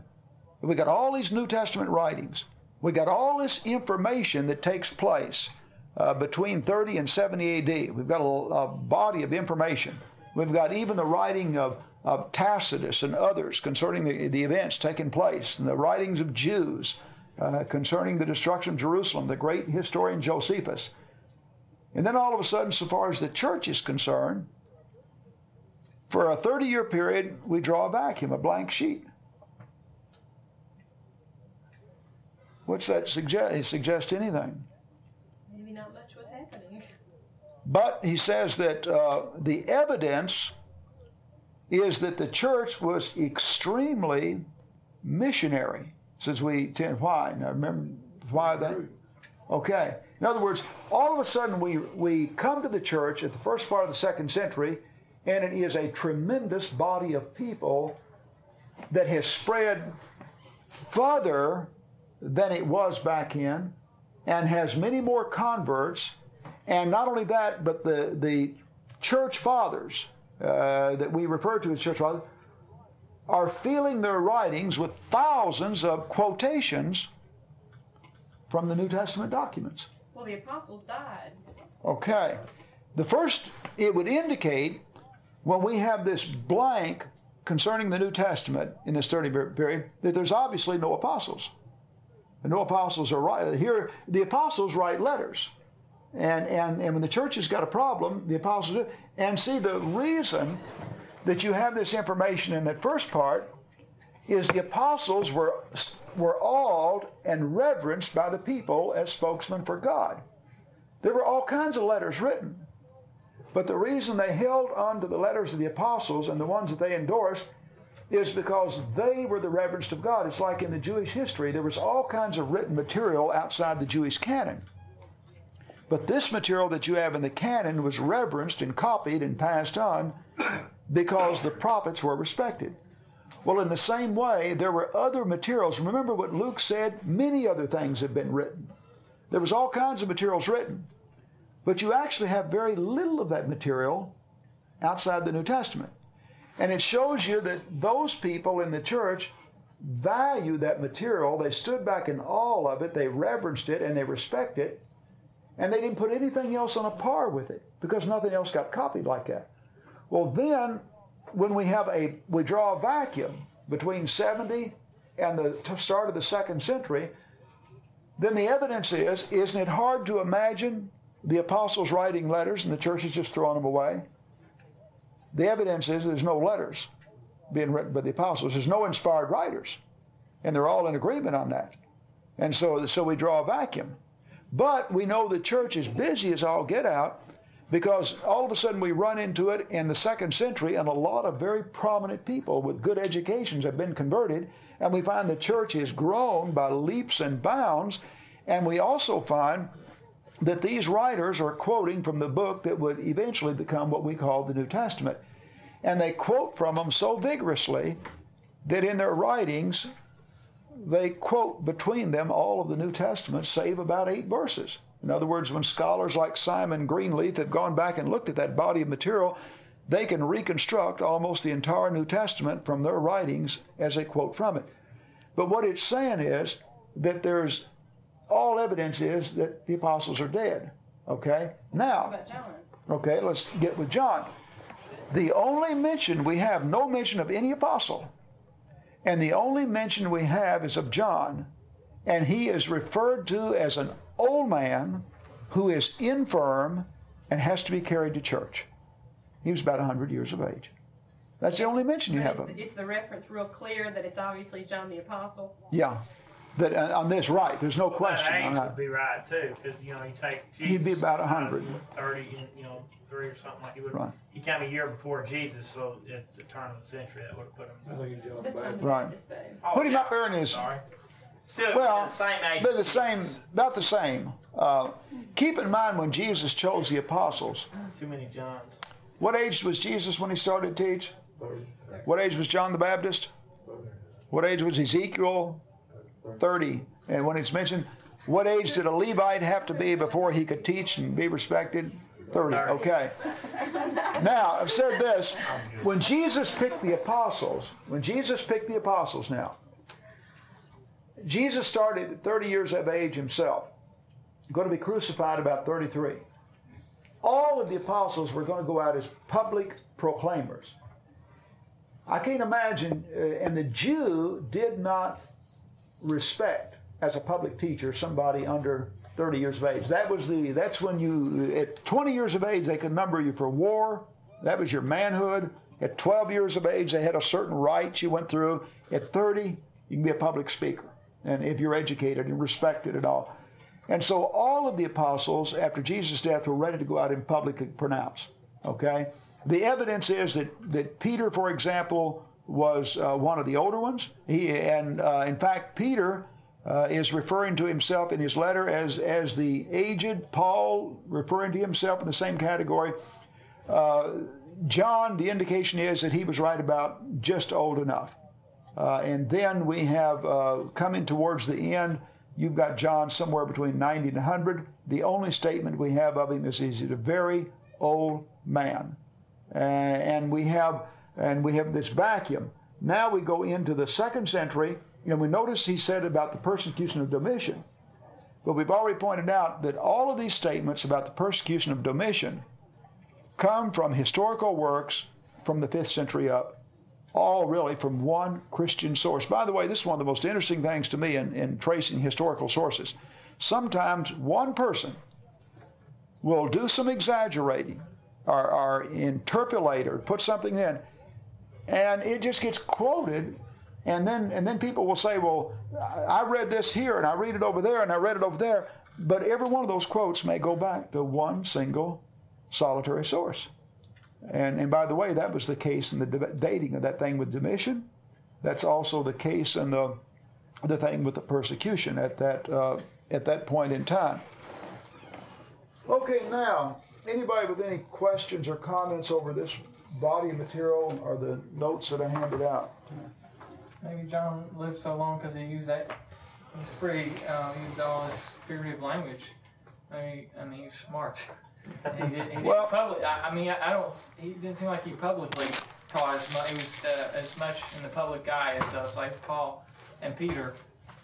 We got all these New Testament writings. We got all this information that takes place uh, between 30 and 70 AD. We've got a, a, body of information. We've got even the writing of, of Tacitus and others concerning the, the events taking place, and the writings of Jews uh, concerning the destruction of Jerusalem, the great historian Josephus. And then all of a sudden, so far as the church is concerned, for a 30 year period, we draw a vacuum, a blank sheet. What's that suggest? It suggests anything. Maybe not much was happening. But he says that uh, the evidence is that the church was extremely missionary. Since we tend, why? Now remember why that? Okay. In other words, all of a sudden we, we come to the church at the first part of the second century, and it is a tremendous body of people that has spread further than it was back in and has many more converts. And not only that, but the, the church fathers uh, that we refer to as church fathers are filling their writings with thousands of quotations from the New Testament documents. Well, the apostles died. Okay. The first, it would indicate when we have this blank concerning the New Testament in this 30 period that there's obviously no apostles. And no apostles are right. Here, the apostles write letters. And, and, and when the church has got a problem, the apostles do. And see, the reason that you have this information in that first part is the apostles were, were awed and reverenced by the people as spokesmen for God. There were all kinds of letters written. But the reason they held on to the letters of the apostles and the ones that they endorsed is because they were the reverenced of God. It's like in the Jewish history, there was all kinds of written material outside the Jewish canon. But this material that you have in the canon was reverenced and copied and passed on because the prophets were respected. Well, in the same way, there were other materials. Remember what Luke said? Many other things have been written. There was all kinds of materials written. But you actually have very little of that material outside the New Testament. And it shows you that those people in the church value that material. They stood back in awe of it, they reverenced it, and they respect it. And they didn't put anything else on a par with it because nothing else got copied like that. Well, then, when we have a, we draw a vacuum between 70 and the start of the second century, then the evidence is, isn't it hard to imagine the apostles writing letters and the church is just throwing them away? The evidence is there's no letters being written by the apostles. There's no inspired writers. And they're all in agreement on that. And so, so we draw a vacuum. But we know the church is busy as all get out because all of a sudden we run into it in the second century and a lot of very prominent people with good educations have been converted and we find the church has grown by leaps and bounds and we also find that these writers are quoting from the book that would eventually become what we call the New Testament. And they quote from them so vigorously that in their writings, they quote between them all of the New Testament, save about eight verses. In other words, when scholars like Simon Greenleaf have gone back and looked at that body of material, they can reconstruct almost the entire New Testament from their writings as they quote from it. But what it's saying is that there's all evidence is that the apostles are dead. Okay? Now, okay, let's get with John. The only mention we have, no mention of any apostle, and the only mention we have is of John, and he is referred to as an old man who is infirm and has to be carried to church. He was about 100 years of age. That's the only mention you But have of him. is the reference real clear that it's obviously John the Apostle? Yeah. That, uh, on this, right, there's no Well, question. That on age that. would be right too, because you know you take. He'd be about out 100. Thirty, and, you know, three or something like he would. Right. He came a year before Jesus, so at the turn of the century, that would have put I him. think he's John This the John Baptist. the Right. Baptist, but- Oh, Put him yeah, up there in his- Sorry. Still, Well, the same age. They're the as same, about the same. Uh, keep in mind when Jesus chose the apostles, Too many Johns. what age was Jesus when he started to teach? Thirty. What age was John the Baptist? What age was Ezekiel? 30. And when it's mentioned, what age did a Levite have to be before he could teach and be respected? 30. Okay. Now, I've said this. When Jesus picked the apostles, when Jesus picked the apostles now, Jesus started at 30 years of age himself, going to be crucified about 33. All of the apostles were going to go out as public proclaimers. I can't imagine, uh, and the Jew did not respect as a public teacher somebody under 30 years of age. That was the that's when you at 20 years of age they could number you for war. That was your manhood. At 12 years of age they had a certain rights you went through. At 30 you can be a public speaker, and if you're educated and respected and all. And so all of the apostles after Jesus' death were ready to go out and publicly pronounce. Okay, the evidence is that that Peter, for example, was uh, one of the older ones. He and uh, in fact Peter uh, is referring to himself in his letter as as the aged. Paul referring to himself in the same category. Uh, John, the indication is that he was right about just old enough. Uh, and then we have uh, coming towards the end, you've got John somewhere between 90 and 100. The only statement we have of him is he's a very old man. And we have and we have this vacuum. Now we go into the second century, and we notice he said about the persecution of Domitian. But we've already pointed out that all of these statements about the persecution of Domitian come from historical works from the fifth century up all really from one Christian source. By the way, this is one of the most interesting things to me in, in tracing historical sources. Sometimes one person will do some exaggerating or, or interpolate or put something in, and it just gets quoted. And then, and then people will say, "Well, I read this here, and I read it over there, and I read it over there." But every one of those quotes may go back to one single, solitary source. And, and by the way, that was the case in the dating of that thing with Domitian. That's also the case in the, the thing with the persecution at that, uh, at that point in time. Okay, now, anybody with any questions or comments over this body of material or the notes that I handed out? Maybe John lived so long because he used that. He's pretty. Uh, used all this figurative language. I mean, I mean, he's smart. He did. He did Well- public. I, I mean, I, I don't. He didn't seem like he publicly taught as much. He was uh, as much in the public eye as uh, like Paul and Peter.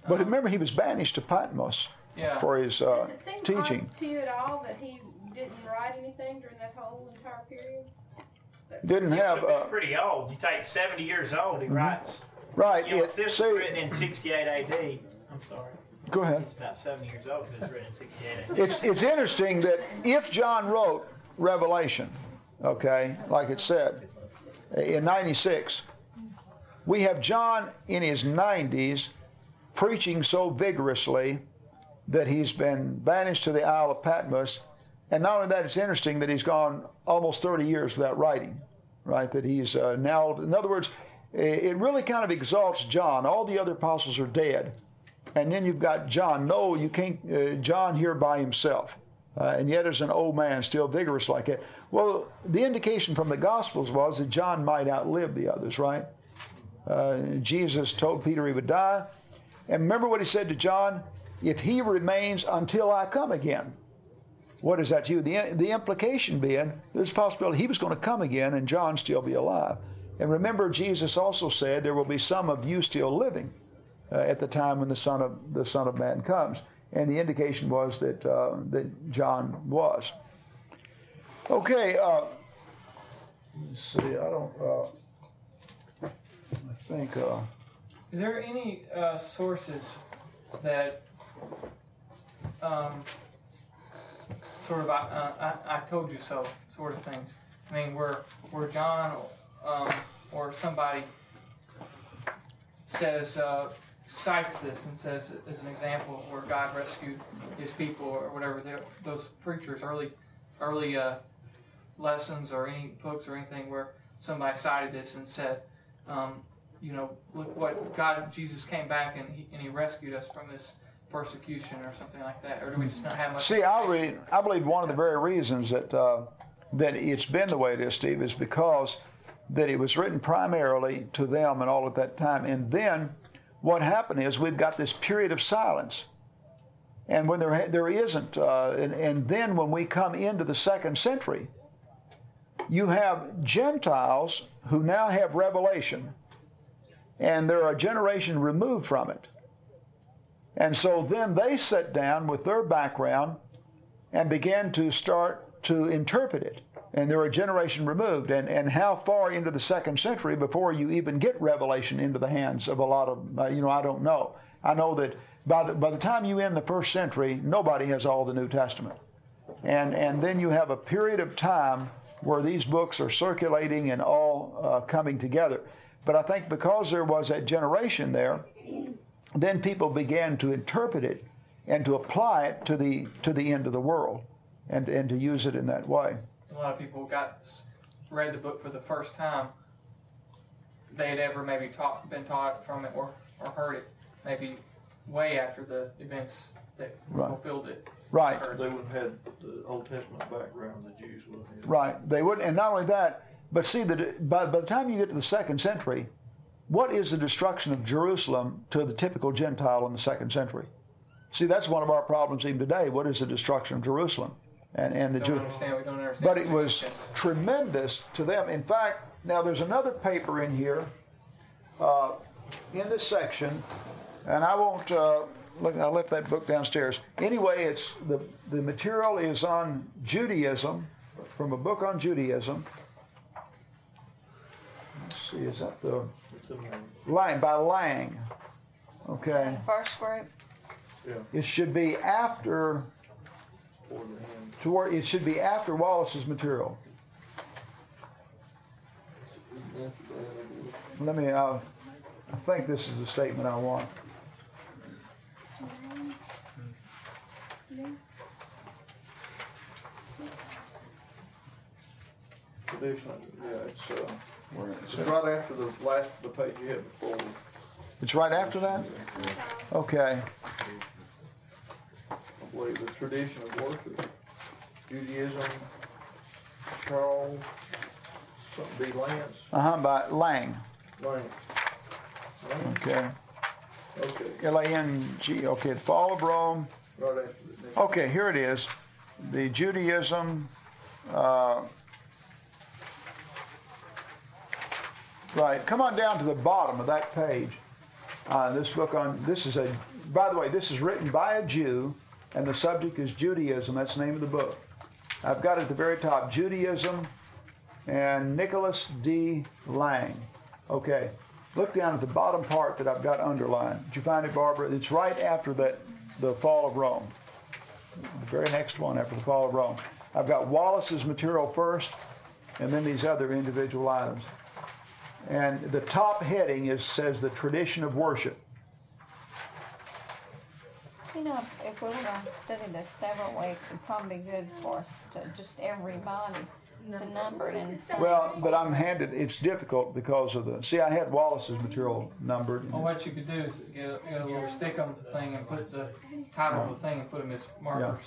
But Um, remember, he was banished to Patmos yeah. for his uh, Does it seem teaching. odd to you at all that he didn't write anything during that whole entire period? Didn't have, uh, pretty old. You take 70 years old, he writes. right, You know, it, if this see, was written in 68 AD, I'm sorry. go ahead. He's about 70 years old if it was written in 68 AD. It's, it's interesting that if John wrote Revelation, okay, like it said, in 96, we have John in his 90s preaching so vigorously that he's been banished to the Isle of Patmos. And not only that, it's interesting that he's gone almost 30 years without writing, right? That he's uh, now, in other words, it really kind of exalts John. All the other apostles are dead. And then you've got John. No, you can't, uh, John here by himself. Uh, and yet, as an old man, still vigorous like that. Well, the indication from the Gospels was that John might outlive the others, right? Uh, Jesus told Peter he would die. And remember what he said to John? If he remains until I come again. What is that to you? The, the implication being there's a possibility he was going to come again and John still be alive. And remember, Jesus also said there will be some of you still living uh, at the time when the Son of the Son of Man comes. And the indication was that uh, that John was. Okay. Uh, let's see. I don't. Uh, I think. Uh, Is there any uh, sources that um, sort of I, uh, I, I told you so sort of things? I mean, where where John um, or somebody says uh, cites this and says as an example where God rescued His people or whatever. Those preachers early early uh, lessons or any books or anything where somebody cited this and said. Um, you know, look what God, Jesus came back and he, and he rescued us from this persecution or something like that? Or do we just not have much? See, I read. I believe one of the very reasons that uh, that it's been the way it is, Steve, is because that it was written primarily to them and all at that time. And then what happened is we've got this period of silence. And when there there isn't, uh, and, and then when we come into the second century, you have Gentiles who now have revelation, and they're a generation removed from it. And so then they sat down with their background and began to start to interpret it. And they're a generation removed. And, and how far into the second century before you even get revelation into the hands of a lot of, uh, you know, I don't know. I know that by the, by the time you end the first century, nobody has all the New Testament. And, and then you have a period of time where these books are circulating and all uh, coming together. But I think because there was that generation there, then people began to interpret it and to apply it to the to the end of the world and and to use it in that way a lot of people got read the book for the first time. They had ever maybe taught, been taught from it or, or heard it maybe way after the events that Right. fulfilled it. right occurred. They wouldn't have had the Old Testament background the Jews would have. had. right they wouldn't, and not only that but see that by, by the time you get to the second century what is the destruction of jerusalem to the typical gentile in the second century see that's one of our problems even today what is the destruction of jerusalem and and the Don't understand. We don't understand. but it was tremendous to them. In fact, now there's another paper in here, uh, in this section, and I won't uh, look. I left that book downstairs. Anyway, it's the the material is on Judaism, from a book on Judaism. Let's see, is that the It's in there. Lang by Lang? Okay, First group. Yeah. it should be after toward toward. It should be after Wallace's material. Let me, uh, I think this is the statement I want. Tradition, yeah, it's, uh, Where it's it? right after the last, the page you had before. It's right after that? Okay, I believe the tradition of worship, Judaism, Charles, something B. Lance, uh-huh, by Lang, Lang. Okay. Okay, L-A-N-G, okay, the fall of Rome. right after the next. Okay, here it is. The Judaism, uh, right, come on down to the bottom of that page. Uh, this book on, this is a, by the way, this is written by a Jew, and the subject is Judaism. That's the name of the book. I've got at the very top Judaism and Nicholas D. Lang. Okay, look down at the bottom part that I've got underlined. Did you find it, Barbara? It's right after that, the fall of Rome the very next one after the fall of Rome. I've got Wallace's material first, and then these other individual items. And the top heading is says the tradition of worship. You know, if we were going to study this several weeks, it'd probably be good for us to just everybody to number it and say. Well, but I'm handed. It's difficult because of the. See, I had Wallace's material numbered. Well, what you could do is get a, get a little stick on the thing and put the title of the thing and put them as markers.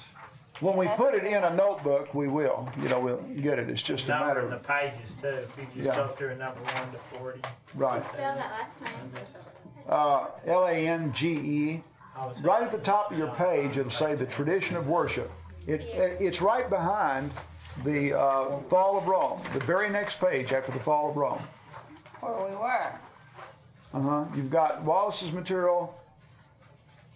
When we put it in a notebook, we will. You know, we'll get it. It's just a matter Number the of pages too, if you Yeah. just go through a number one to forty. right. Spell that last name. Uh, L A N G E. I was- Right at the top of your page, it'll say the tradition of worship. It, it's right behind the uh, fall of Rome, the very next page after the fall of Rome. Where we were. Uh huh. You've got Wallace's material,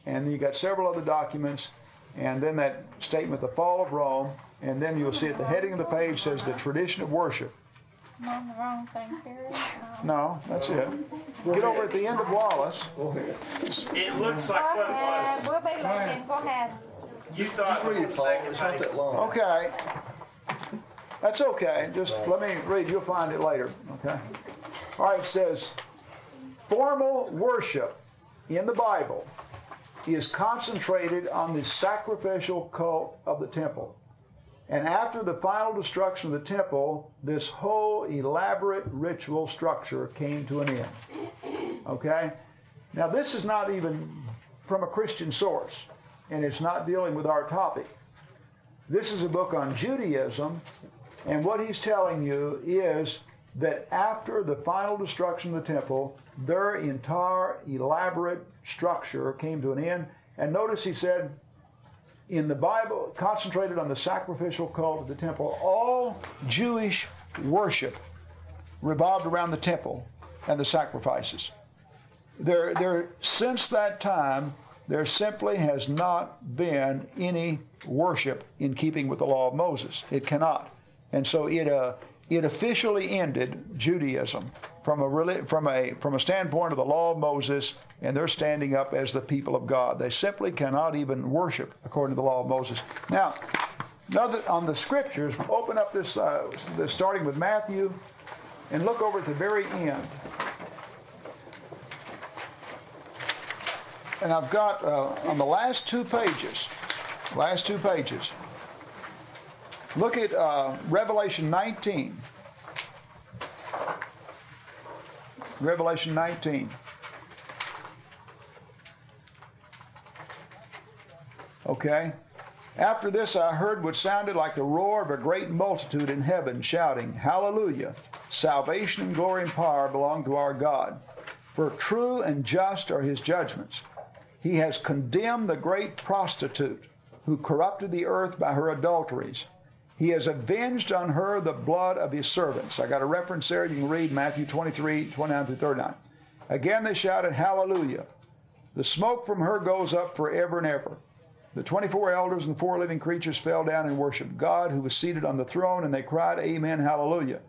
and you've got several other documents, and then that statement, the fall of Rome, and then you'll see at the heading of the page says the tradition of worship. I'm on the wrong thing, Terry. Um, No, that's it. Get over at the end of Wallace. It looks like Go what ahead, it we'll be looking, go ahead. You thought Just it read was it, the Paul. second It's not that long. Okay. That's okay. Just let me read. You'll find it later. Okay. All right. It says, formal worship in the Bible is concentrated on the sacrificial cult of the temple. And after the final destruction of the temple, this whole elaborate ritual structure came to an end. Okay? Now, this is not even from a Christian source, and it's not dealing with our topic. This is a book on Judaism, and what he's telling you is that after the final destruction of the temple, their entire elaborate structure came to an end. And notice he said, in the Bible, concentrated on the sacrificial cult of the temple, all Jewish worship revolved around the temple and the sacrifices. There, there, since that time, there simply has not been any worship in keeping with the law of Moses. It cannot, and so it, uh, it officially ended Judaism from a reli- from a from a standpoint of the law of Moses, and they're standing up as the people of God. They simply cannot even worship according to the law of Moses. Now, on the scriptures, open up this, uh, this starting with Matthew, and look over at the very end. and I've got uh, on the last two pages, last two pages. Look at uh, Revelation 19. Revelation 19. Okay. After this, I heard what sounded like the roar of a great multitude in heaven shouting, Hallelujah! Salvation and glory and power belong to our God. For true and just are his judgments. He has condemned the great prostitute who corrupted the earth by her adulteries. He has avenged on her the blood of his servants. I got a reference there. You can read Matthew 23, 29 through 39. Again they shouted, Hallelujah. The smoke from her goes up forever and ever. The 24 elders and four living creatures fell down and worshiped God who was seated on the throne, and they cried, Amen, Hallelujah.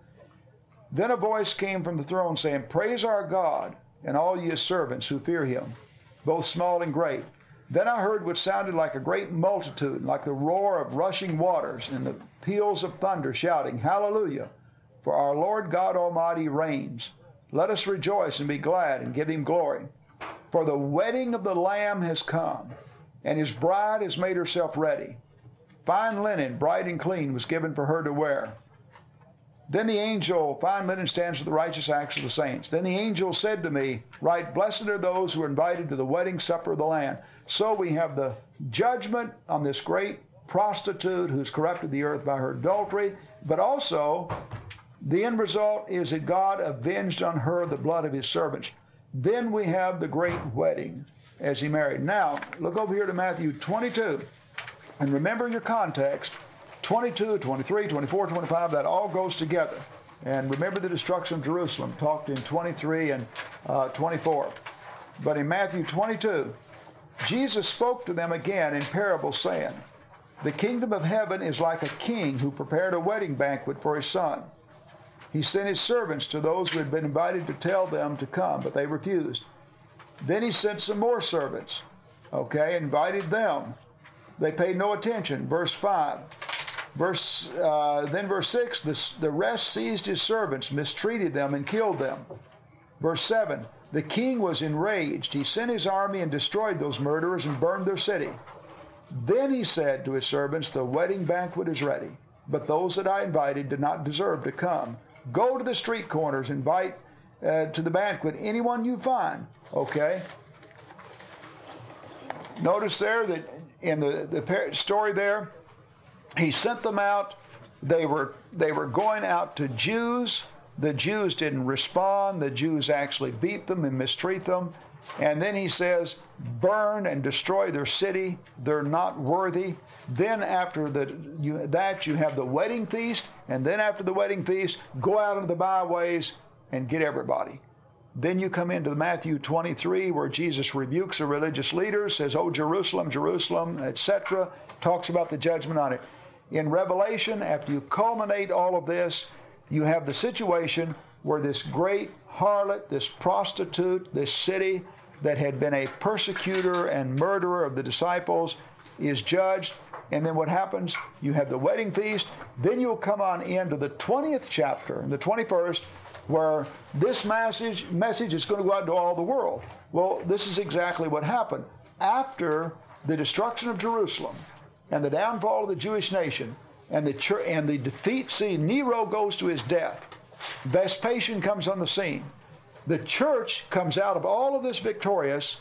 Then a voice came from the throne saying, Praise our God, and all ye servants who fear him, both small and great. Then I heard what sounded like a great multitude, like the roar of rushing waters, and the peals of thunder, shouting, Hallelujah! For our Lord God Almighty reigns. Let us rejoice and be glad and give him glory. For the wedding of the Lamb has come, and his bride has made herself ready. Fine linen, bright and clean, was given for her to wear. Then the angel, fine linen stands for the righteous acts of the saints. Then the angel said to me, Right, blessed are those who are invited to the wedding supper of the Lamb. So we have the judgment on this great prostitute who's corrupted the earth by her adultery, but also the end result is that God avenged on her the blood of his servants. Then we have the great wedding as he married. Now, look over here to Matthew 22, and remember your context. 22, 23, 24, 25, that all goes together. And remember the destruction of Jerusalem, talked in 23 and uh, 24. But in Matthew 22, Jesus spoke to them again in parables, saying, The kingdom of heaven is like a king who prepared a wedding banquet for his son. He sent his servants to those who had been invited to tell them to come, but they refused. Then he sent some more servants, okay, invited them. They paid no attention. Verse 5. Verse, uh, then verse 6 the, the rest seized his servants, mistreated them, and killed them. Verse 7 The king was enraged. He sent his army and destroyed those murderers and burned their city. Then he said to his servants, The wedding banquet is ready, but those that I invited did not deserve to come. Go to the street corners, invite uh, to the banquet anyone you find. Okay? Notice there that in the, the story there, he sent them out. They were they were going out to Jews. The Jews didn't respond. The Jews actually beat them and mistreat them. And then he says, burn and destroy their city. They're not worthy. Then after the, you, that, you have the wedding feast. And then after the wedding feast, go out into the byways and get everybody. Then you come into Matthew 23, where Jesus rebukes the religious leaders, says, Oh, Jerusalem, Jerusalem, etc., talks about the judgment on it. In Revelation, after you culminate all of this, you have the situation where this great harlot, this prostitute, this city that had been a persecutor and murderer of the disciples is judged. And then what happens? You have the wedding feast. Then you'll come on into the 20th chapter, the 21st, where this message, message is going to go out to all the world. Well, this is exactly what happened. After the destruction of Jerusalem and the downfall of the Jewish nation and the, church, and the defeat, see, Nero goes to his death. Vespasian comes on the scene. The church comes out of all of this victorious,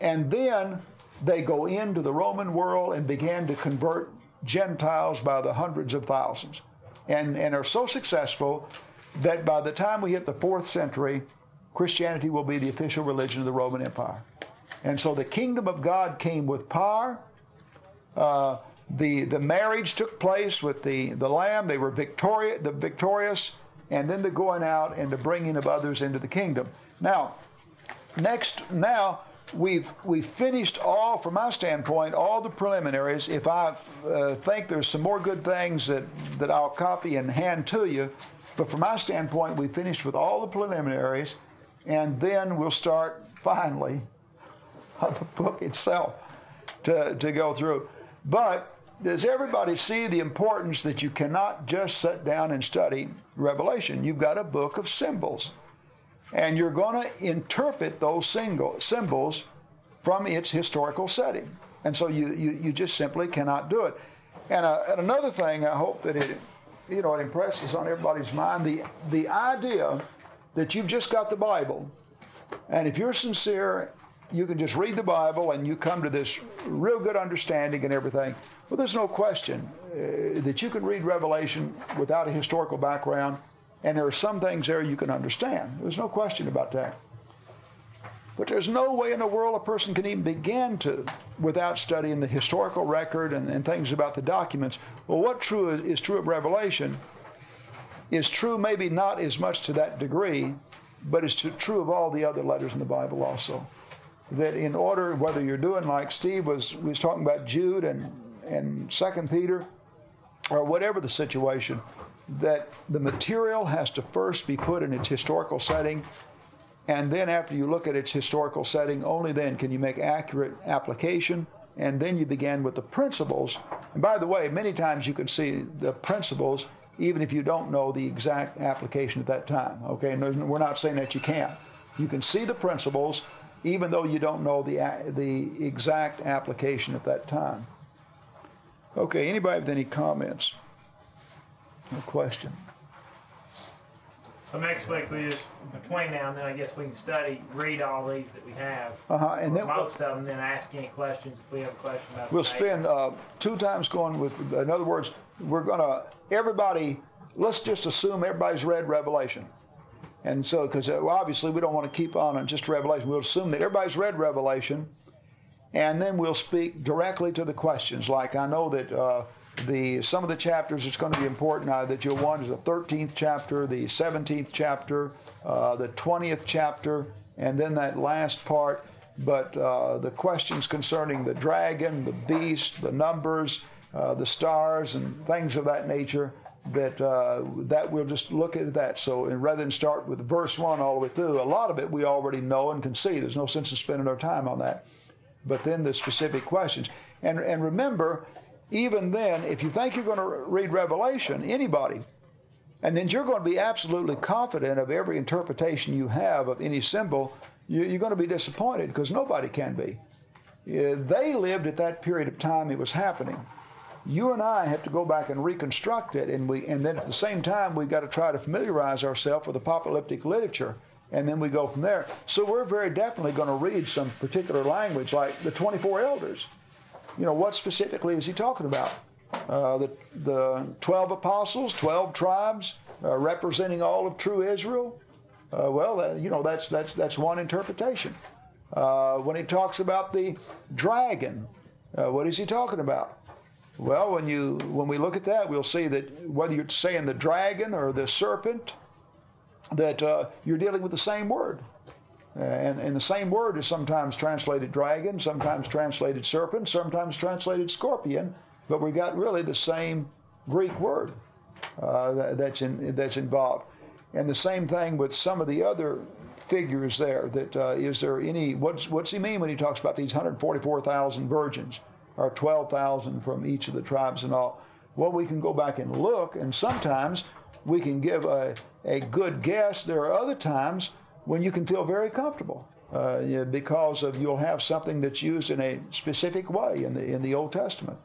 and then they go into the Roman world and began to convert Gentiles by the hundreds of thousands, and, and are so successful that by the time we hit the fourth century, Christianity will be the official religion of the Roman Empire. And so the kingdom of God came with power. Uh, the, the marriage took place with the, the Lamb. They were victorious, the victorious, and then the going out and the bringing of others into the kingdom. Now, next, now we've we've finished all, from my standpoint, all the preliminaries. If I uh, think there's some more good things that that I'll copy and hand to you, but from my standpoint, we finished with all the preliminaries, and then we'll start finally the book itself to, to go through. But does everybody see the importance that you cannot just sit down and study Revelation? You've got a book of symbols, and you're going to interpret those single, symbols from its historical setting. And so you, you, you just simply cannot do it. And, uh, and another thing, I hope that it you know, it impresses on everybody's mind the, the idea that you've just got the Bible, and if you're sincere, you can just read the Bible and you come to this real good understanding and everything. Well, there's no question uh, that you can read Revelation without a historical background, and there are some things there you can understand. There's no question about that. But there's no way in the world a person can even begin to without studying the historical record and, and things about the documents. Well, what true is, is true of Revelation is true maybe not as much to that degree, but it's true of all the other letters in the Bible also. That in order, whether you're doing like Steve was was talking about Jude and and Second Peter, or whatever the situation, that the material has to first be put in its historical setting and then after you look at its historical setting, only then can you make accurate application. And then you begin with the principles. And by the way, many times you can see the principles even if you don't know the exact application at that time. Okay, and we're not saying that you can't. You can see the principles even though you don't know the, the exact application at that time. Okay, anybody with any comments? No question? So next week we just between now and then I guess we can study, read all these that we have. Uh-huh, and then most of them, then ask any questions if we have a question about. We'll spend uh, two times going with. In other words, we're gonna everybody. Let's just assume everybody's read Revelation, and so because uh, obviously we don't want to keep on on just Revelation. We'll assume that everybody's read Revelation, and then we'll speak directly to the questions. Like I know that. Uh, the some of the chapters it's going to be important uh, that you'll want is the 13th chapter, the 17th chapter, uh, the 20th chapter, and then that last part. But uh, the questions concerning the dragon, the beast, the numbers, uh, the stars, and things of that nature. That uh, that we'll just look at that. So, and rather than start with verse one all the way through, a lot of it we already know and can see. There's no sense in spending our time on that. But then the specific questions, and and remember, even then, if you think you're going to read Revelation, anybody, and then you're going to be absolutely confident of every interpretation you have of any symbol, you're going to be disappointed because nobody can be. They lived at that period of time it was happening. You and I have to go back and reconstruct it, and we, and then at the same time we've got to try to familiarize ourselves with apocalyptic literature, and then we go from there. So we're very definitely going to read some particular language, like the 24 elders you know, what specifically is he talking about? Uh, the, the 12 apostles, 12 tribes, uh, representing all of true Israel. Uh, well, that, you know, that's, that's, that's one interpretation. Uh, when he talks about the dragon, uh, what is he talking about? Well, when you when we look at that, we'll see that whether you're saying the dragon or the serpent, that uh, you're dealing with the same word. And, and the same word is sometimes translated dragon, sometimes translated serpent, sometimes translated scorpion, but we got really the same Greek word uh, that, that's in, that's involved. And the same thing with some of the other figures there. That uh, is there any? What's what's he mean when he talks about these 144,000 virgins, or 12,000 from each of the tribes and all? Well, we can go back and look, and sometimes we can give a, a good guess. There are other times when you can feel very comfortable uh, yeah, because of you'll have something that's used in a specific way in the in the Old Testament.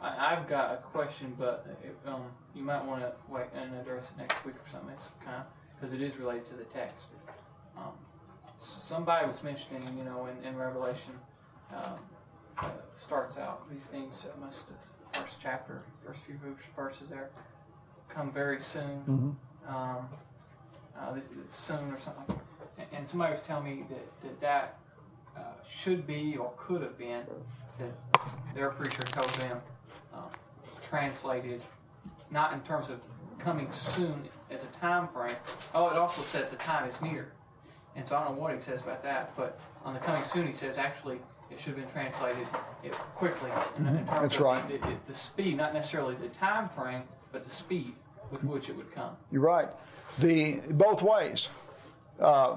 I've got a question, but um, you might want to wait and address it next week or something. It's kind of because it is related to the text. Um, somebody was mentioning, you know, in, in Revelation, um, uh, starts out these things must the first chapter, first few verses there, come very soon. Um, uh, this, this soon or something. And, and somebody was telling me that that, that uh, should be or could have been that their preacher told them um, translated not in terms of coming soon as a time frame. Oh, it also says the time is near. And so I don't know what he says about that, but on the coming soon, he says actually it should have been translated it quickly. In, in terms That's of right. The, the, the speed, not necessarily the time frame, but the speed with which it would come. You're right. The both ways. Uh,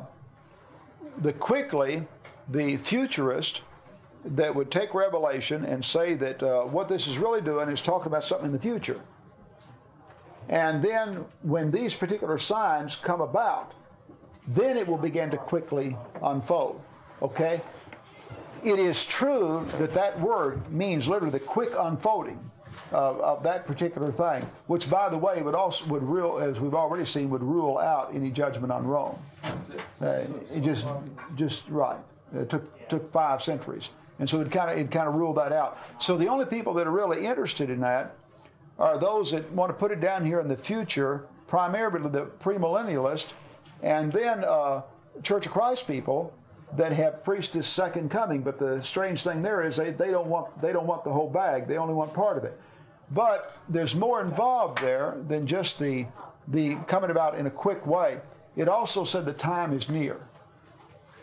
the quickly, the futurist that would take Revelation and say that uh, what this is really doing is talking about something in the future. And then when these particular signs come about, then it will begin to quickly unfold. Okay? It is true that that word means literally the quick unfolding of, of that particular thing, which, by the way, would also would rule, as we've already seen, would rule out any judgment on Rome. Uh, it just, just right. It took took five centuries, and so it kind of it kind of ruled that out. So the only people that are really interested in that are those that want to put it down here in the future, primarily the premillennialist, and then uh, Church of Christ people that have preached His second coming. But the strange thing there is they, they don't want they don't want the whole bag. They only want part of it. But there's more involved there than just the the coming about in a quick way. It also said the time is near.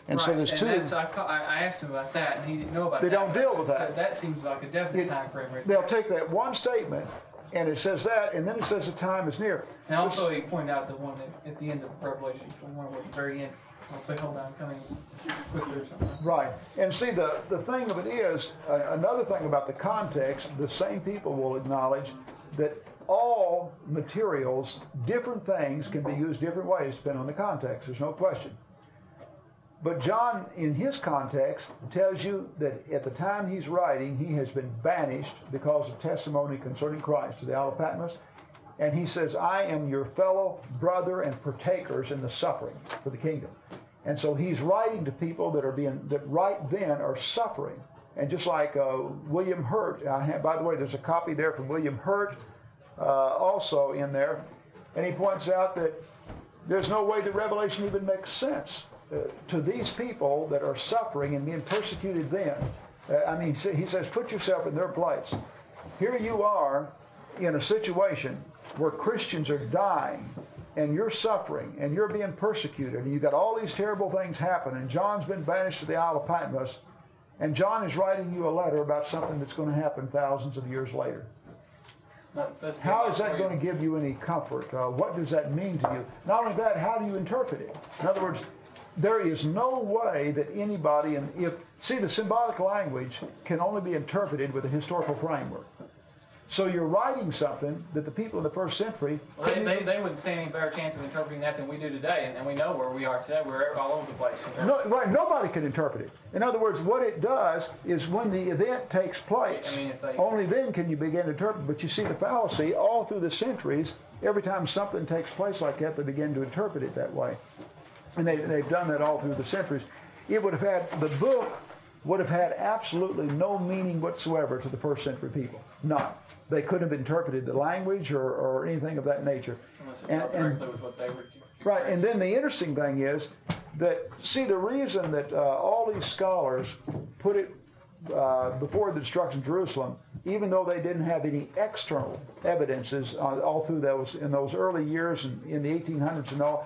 And so there's and two. that's- I, I asked him about that, and he didn't know about They that. They don't deal with So that. That seems like a definite It- time frame right They'll there. take that one statement, and it says that, and then it says the time is near. And also, he pointed out the one at, at the end of Revelation, the one at the very end, I'll say, hold on, coming quickly or something. Right. And see, the, the thing of it is, uh, another thing about the context, the same people will acknowledge that all materials, different things, can be used different ways depending on the context. There's no question. But John, in his context, tells you that at the time he's writing, he has been banished because of testimony concerning Christ to the Isle of Patmos. And he says, I am your fellow brother and partakers in the suffering for the kingdom. And so he's writing to people that are being, that right then are suffering. And just like uh, William Hurt, I have, by the way, there's a copy there from William Hurt uh, also in there. And he points out that there's no way the revelation even makes sense uh, to these people that are suffering and being persecuted then. Uh, I mean, he says, put yourself in their place. Here you are in a situation where Christians are dying and you're suffering and you're being persecuted and you've got all these terrible things happen and John's been banished to the Isle of Patmos and John is writing you a letter about something that's going to happen thousands of years later. How is that going to give you any comfort? Uh, what does that mean to you? Not only that, how do you interpret it? In other words, there is no way that anybody, and if see the symbolic language can only be interpreted with a historical framework. So you're writing something that the people in the first century Well, they, they, they wouldn't stand any better chance of interpreting that than we do today, and, and we know where we are today. We're all over the place. no, right, nobody can interpret it. In other words, what it does is when the event takes place, I mean, they- only then can you begin to interpret. But you see the fallacy all through the centuries. Every time something takes place like that, they begin to interpret it that way. And they, they've done that all through the centuries, it would have had, the book would have had absolutely no meaning whatsoever to the first century people. None. They couldn't have interpreted the language or, or anything of that nature. Unless it And- and- directly with what they were. Right, and then the interesting thing is that, see, the reason that uh, all these scholars put it uh, before the destruction of Jerusalem, even though they didn't have any external evidences uh, all through those in those early years and in the 1800s and all,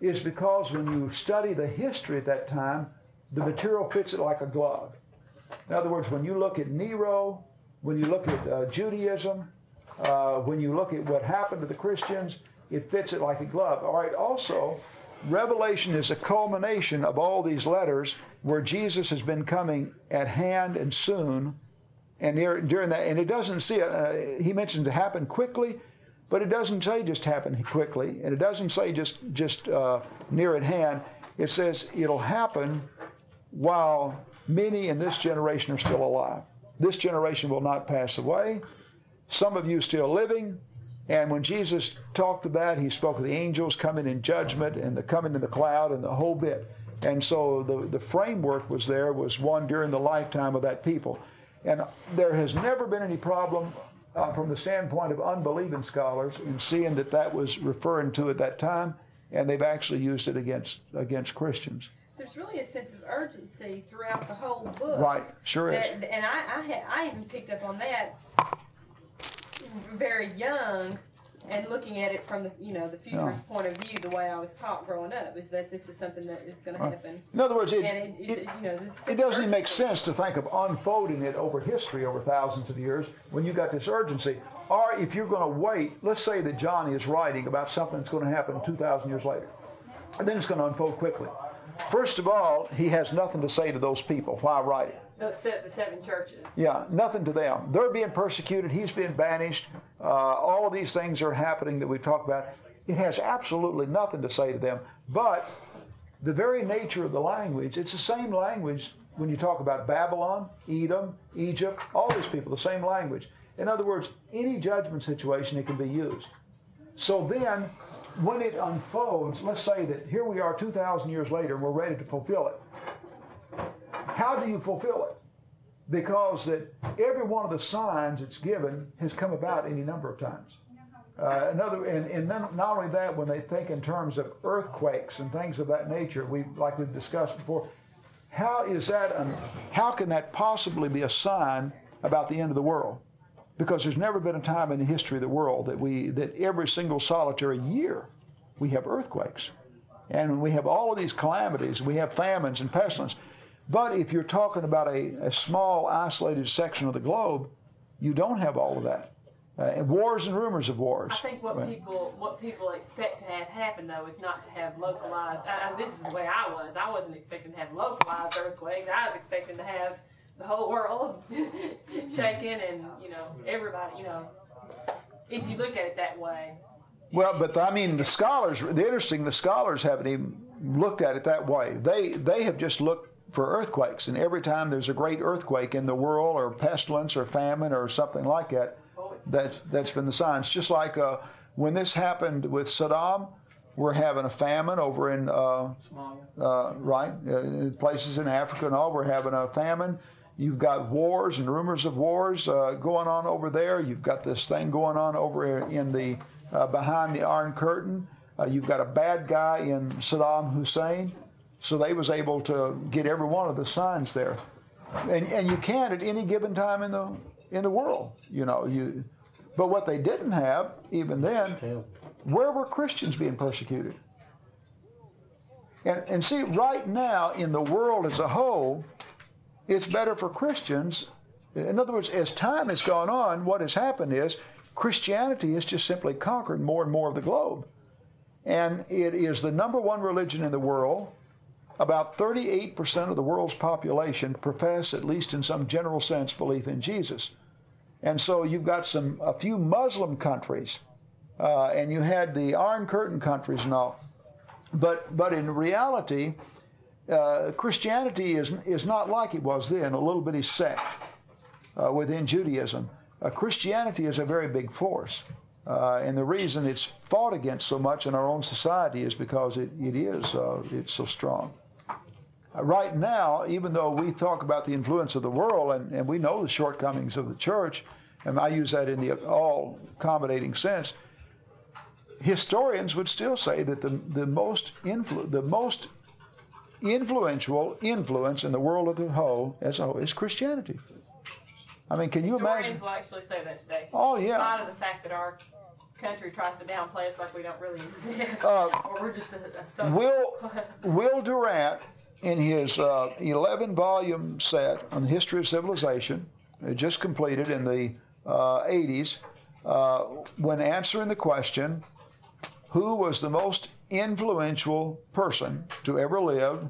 is because when you study the history at that time, the material fits it like a glove. In other words, when you look at Nero, when you look at uh, Judaism, uh, when you look at what happened to the Christians, it fits it like a glove. All right, also, Revelation is a culmination of all these letters where Jesus has been coming at hand and soon. And during that, and it doesn't see it, uh, he mentions it happened quickly, but it doesn't say just happen quickly, and it doesn't say just just uh, near at hand. It says it'll happen while many in this generation are still alive. This generation will not pass away. Some of you still living. And when Jesus talked of that, he spoke of the angels coming in judgment and the coming in the cloud and the whole bit. And so the, the framework was there, was one during the lifetime of that people. And there has never been any problem uh, from the standpoint of unbelieving scholars and seeing that that was referring to at that time, and they've actually used it against against Christians. There's really a sense of urgency throughout the whole book. Right, sure is. And I, I, had, I even picked up on that very young and looking at it from the you know the futurist point of view the way I was taught growing up is that this is something that is going to happen In other words, it, it, it, it, you know this it doesn't even make sense to think of unfolding it over history over thousands of years when you got this urgency. Or if you're going to wait, let's say that Johnny is writing about something that's going to happen 2,000 years later, and then it's going to unfold quickly. First of all, he has nothing to say to those people. Why write it? Se- the seven churches Yeah, nothing to them. They're being persecuted. He's being banished. Uh, all of these things are happening that we've talked about. It has absolutely nothing to say to them. But the very nature of the language, it's the same language when you talk about Babylon, Edom, Egypt, all these people, the same language. In other words, any judgment situation, it can be used. So then, when it unfolds, let's say that here we are 2,000 years later and we're ready to fulfill it. How do you fulfill it? Because that every one of the signs it's given has come about any number of times. Uh, another, and, and not only that, when they think in terms of earthquakes and things of that nature, we like we've discussed before, how is that? An, how can that possibly be a sign about the end of the world? Because there's never been a time in the history of the world that we that every single solitary year we have earthquakes, and we have all of these calamities. We have famines and pestilence. But if you're talking about a, a small, isolated section of the globe, you don't have all of that. Uh, wars and rumors of wars. I think what Right. people what people expect to have happen though is not to have localized. I, I, this is the way I was. I wasn't expecting to have localized earthquakes. I was expecting to have the whole world shaking and you know everybody. You know, if you look at it that way. Well, but I mean, the scholars. The interesting, the scholars haven't even looked at it that way. They they have just looked for earthquakes, and every time there's a great earthquake in the world, or pestilence, or famine, or something like that, that's that's been the signs. Just like uh, when this happened with Saddam, we're having a famine over in uh, uh, right uh, places in Africa and all. We're having a famine. You've got wars and rumors of wars uh, going on over there. You've got this thing going on over in the uh, behind the Iron Curtain. Uh, you've got a bad guy in Saddam Hussein. So they was able to get every one of the signs there, and and you can at any given time in the in the world. You know you, but what they didn't have even then, where were Christians being persecuted? And, and see, right now in the world as a whole, it's better for Christians. In other words, as time has gone on, what has happened is Christianity has just simply conquered more and more of the globe. And it is the number one religion in the world. About 38% of the world's population profess, at least in some general sense, belief in Jesus. And so you've got some a few Muslim countries, uh, and you had the Iron Curtain countries and all. But but in reality, uh, Christianity is is not like it was then, a little bitty sect uh, within Judaism. Uh, Christianity is a very big force, Uh, and the reason it's fought against so much in our own society is because it, it is uh, it's so strong. Right now, even though we talk about the influence of the world and, and we know the shortcomings of the church, and I use that in the all accommodating sense, historians would still say that the, the most influ- the most influential influence in the world of the whole as a whole is Christianity. I mean, can you imagine? Historians will actually say that today. Oh yeah. In spite of the fact that our country tries to downplay us like we don't really exist, Uh, or we're just a, a will Will Durant, in his uh, 11 volume set on the history of civilization, uh, just completed in the uh, 80s, uh, when answering the question, who was the most influential person to ever live,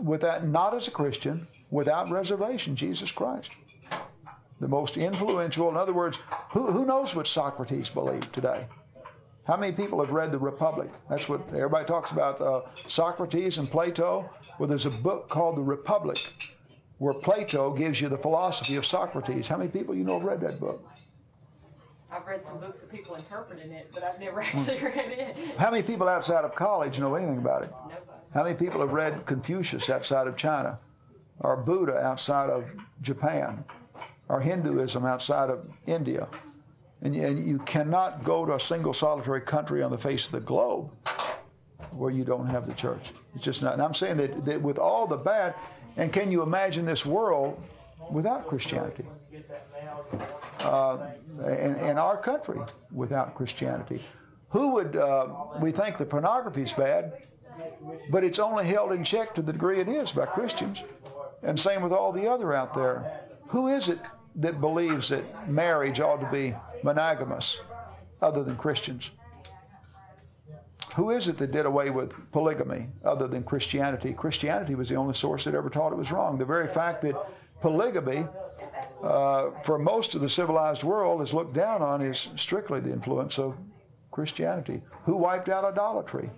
without not as a Christian, without reservation, Jesus Christ. The most influential, in other words, who, who knows what Socrates believed today? How many people have read The Republic? That's what everybody talks about uh, Socrates and Plato. Well, there's a book called The Republic where Plato gives you the philosophy of Socrates. How many people you know have read that book? I've read some books of people interpreting it, but I've never actually read it. How many people outside of college know anything about it? Nobody. How many people have read Confucius outside of China? Or Buddha outside of Japan? Or Hinduism outside of India? And and you cannot go to a single solitary country on the face of the globe where you don't have the church. It's just not. And I'm saying that, that with all the bad, and can you imagine this world without Christianity? Uh, and, and our country without Christianity. Who would, uh, we think the pornography is bad, but it's only held in check to the degree it is by Christians. And same with all the other out there. Who is it that believes that marriage ought to be monogamous other than Christians? Who is it that did away with polygamy other than Christianity? Christianity was the only source that ever taught it was wrong. The very fact that polygamy, uh, for most of the civilized world, is looked down on is strictly the influence of Christianity. Who wiped out idolatry?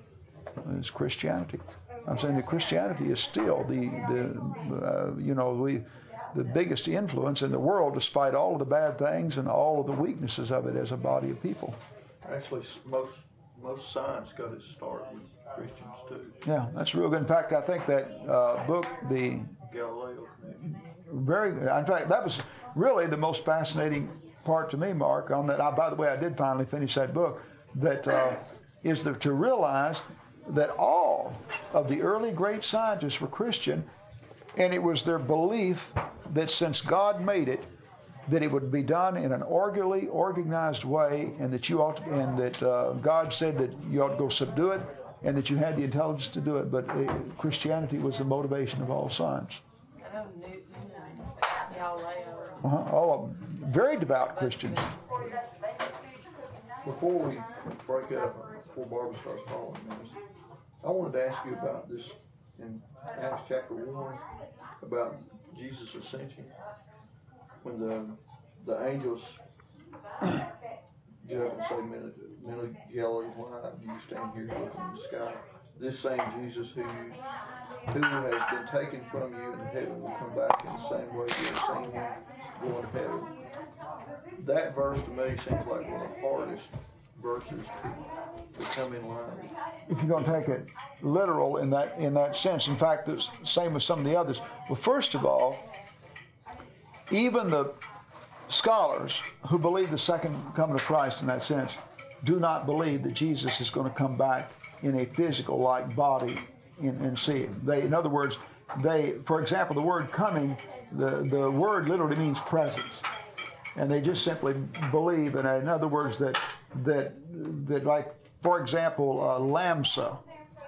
It's Christianity. I'm saying that Christianity is still the, the uh, you know, we, the biggest influence in the world, despite all of the bad things and all of the weaknesses of it as a body of people. Actually, most, most science got its start with Christians too. Yeah, that's real good. In fact, I think that uh, book, the Galileo connection. very good. In fact, that was really the most fascinating part to me, Mark. On that, I, by the way, I did finally finish that book. That uh, is the, to realize that all of the early great scientists were Christian, and it was their belief that since God made it, that it would be done in an orderly, organized way, and that you ought to, and that uh, God said that you ought to go subdue it, and that you had the intelligence to do it. But uh, Christianity was the motivation of all science. I know Newton and Galileo. Uh-huh. All of them. Very devout Christians. Before we break up, before Barbara starts calling us, I wanted to ask you about this in Acts chapter one, about Jesus' ascension. When the, the angels get up and say, men, men of Galilee, why do you stand here looking in the sky? This same Jesus who who has been taken from you into heaven will come back in the same way you have seen him go into heaven. That verse to me seems like one of the hardest verses to, to come in line. If you're going to take it literal in that in that sense, in fact, the same with some of the others. Well, first of all, even the scholars who believe the second coming of Christ in that sense do not believe that Jesus is going to come back in a physical like body and, and see him. They, in other words, they, for example, the word coming, the, the word literally means presence. And they just simply believe, in, in other words, that, that, that like, for example, uh, Lamsa,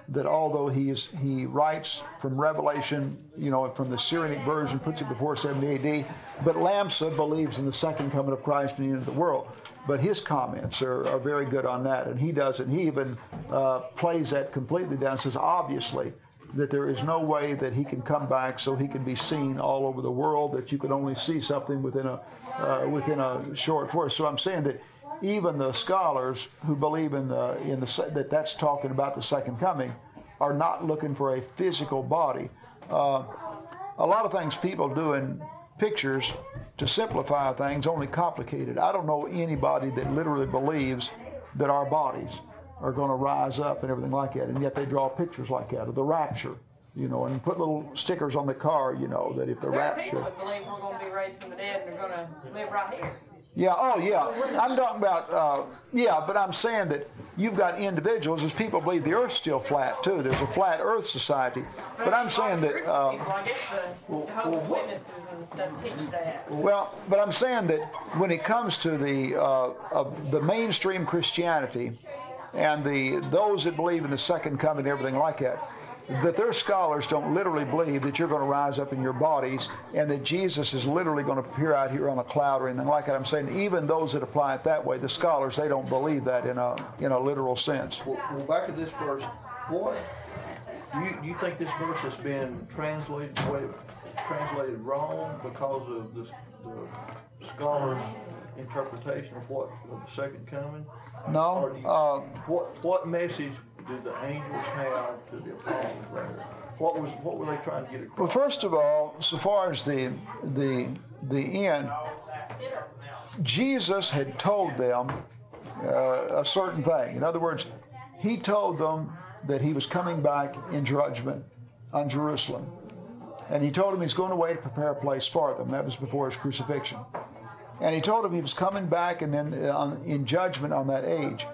that although he is he writes from Revelation, you know, from the Syriac version, puts it before 70 AD, but Lamsa believes in the second coming of Christ and the end of the world. But his comments are, are very good on that, and he does it. He even uh, plays that completely down. Says obviously that there is no way that he can come back so he can be seen all over the world. That you could only see something within a uh, within a short forest. So I'm saying that even the scholars who believe in the in the that that's talking about the second coming are not looking for a physical body. Uh, a lot of things people do in pictures to simplify things, only complicated. I don't know anybody that literally believes that our bodies are going to rise up and everything like that, and yet they draw pictures like that of the rapture, you know, and put little stickers on the car, you know, that if the There are rapture. people that believe we're going to be raised from the dead and they're going to live right here. Yeah, oh yeah. I'm talking about, uh, yeah, but I'm saying that you've got individuals, as people believe the earth's still flat too. There's a flat earth society. But I'm saying that, uh, people, I guess the Jehovah's Witnesses and stuff teach that. well, but I'm saying that when it comes to the, uh, the mainstream Christianity and the, those that believe in the second coming and everything like that, that their scholars don't literally believe that you're going to rise up in your bodies and that Jesus is literally going to appear out here on a cloud or anything like that. I'm saying even those that apply it that way, the scholars, they don't believe that in a, in a literal sense. Well, well, back to this verse, what, you, you think this verse has been translated, way- translated wrong because of the, the scholars' interpretation of what, of the second coming? No? you- Uh, What, what message did the angels have to the apostles there? What was, what were they trying to get across? Well, first of all, so far as the the the end, Jesus had told them uh, a certain thing. In other words, he told them that he was coming back in judgment on Jerusalem, and he told them he's going away to prepare a place for them. That was before his crucifixion, and he told them he was coming back, and then uh, on, in judgment on that age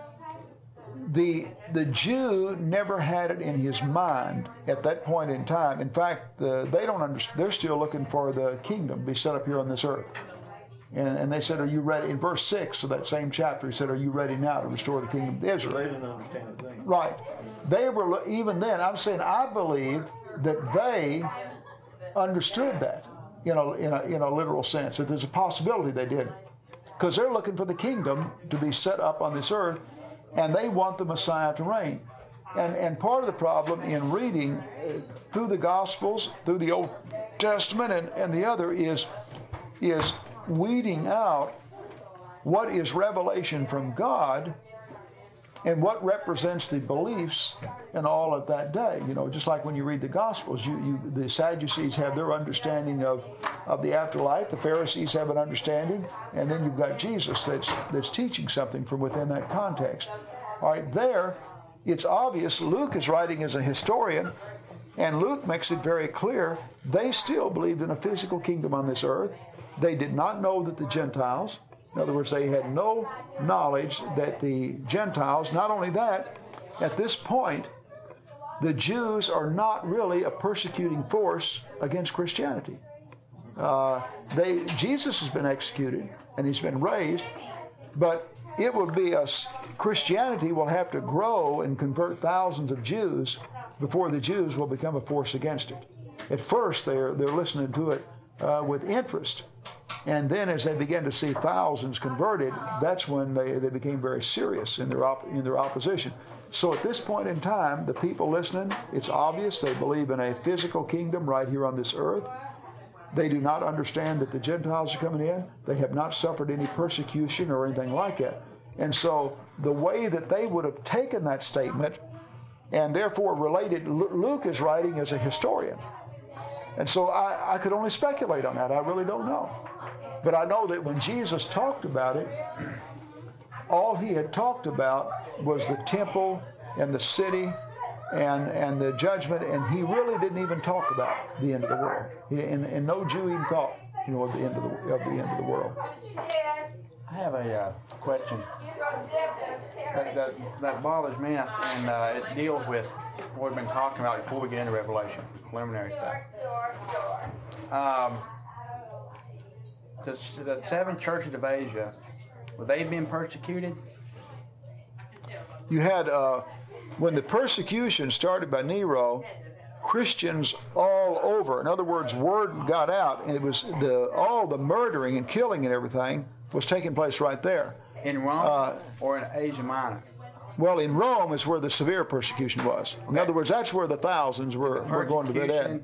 the the Jew never had it in his mind at that point in time. In fact, the, they don't understand. They're still looking for the kingdom to be set up here on this earth. And, and they said, "Are you ready?" In verse six of that same chapter, he said, "Are you ready now to restore the kingdom of Israel?" they didn't understand a thing. Right. They were even then. I'm saying I believe that they understood that, you know, in a in a literal sense. That there's a possibility they did, because they're looking for the kingdom to be set up on this earth, and they want the Messiah to reign. And and part of the problem in reading uh, through the Gospels, through the Old Testament, and, and the other is is weeding out what is revelation from God and what represents the beliefs and all of that day. You know, just like when you read the Gospels, you, you the Sadducees have their understanding of, of the afterlife, the Pharisees have an understanding, and then you've got Jesus that's that's teaching something from within that context. All right, there, it's obvious Luke is writing as a historian, and Luke makes it very clear they still believed in a physical kingdom on this earth. They did not know that the Gentiles, in other words, they had no knowledge that the Gentiles, not only that, at this point, the Jews are not really a persecuting force against Christianity. Uh, they, Jesus has been executed and he's been raised, but it will be us. Christianity will have to grow and convert thousands of Jews before the Jews will become a force against it. At first, they're they're listening to it uh, with interest, and then as they began to see thousands converted, that's when they, they became very serious in their op- in their opposition. So at this point in time, the people listening, it's obvious they believe in a physical kingdom right here on this earth. They do not understand that the Gentiles are coming in. They have not suffered any persecution or anything like that. And so the way that they would have taken that statement and therefore related, Luke is writing as a historian. And so I, I could only speculate on that. I really don't know. But I know that when Jesus talked about it, all he had talked about was the temple and the city and, and the judgment, and he really didn't even talk about the end of the world. He, and, and no Jew even thought, you know, of the end of the, of the end of the world. I have a uh, question that, that, that bothers me, and uh, it deals with what we've been talking about before we get into Revelation, preliminary stuff. Um, the, the seven churches of Asia, were they being persecuted? You had, uh, when the persecution started by Nero, Christians all over. In other words, word got out, and it was the all the murdering and killing and everything was taking place right there. In Rome Uh, or in Asia Minor? Well, in Rome is where the severe persecution was. In other words, that's where the thousands were, were going to that end.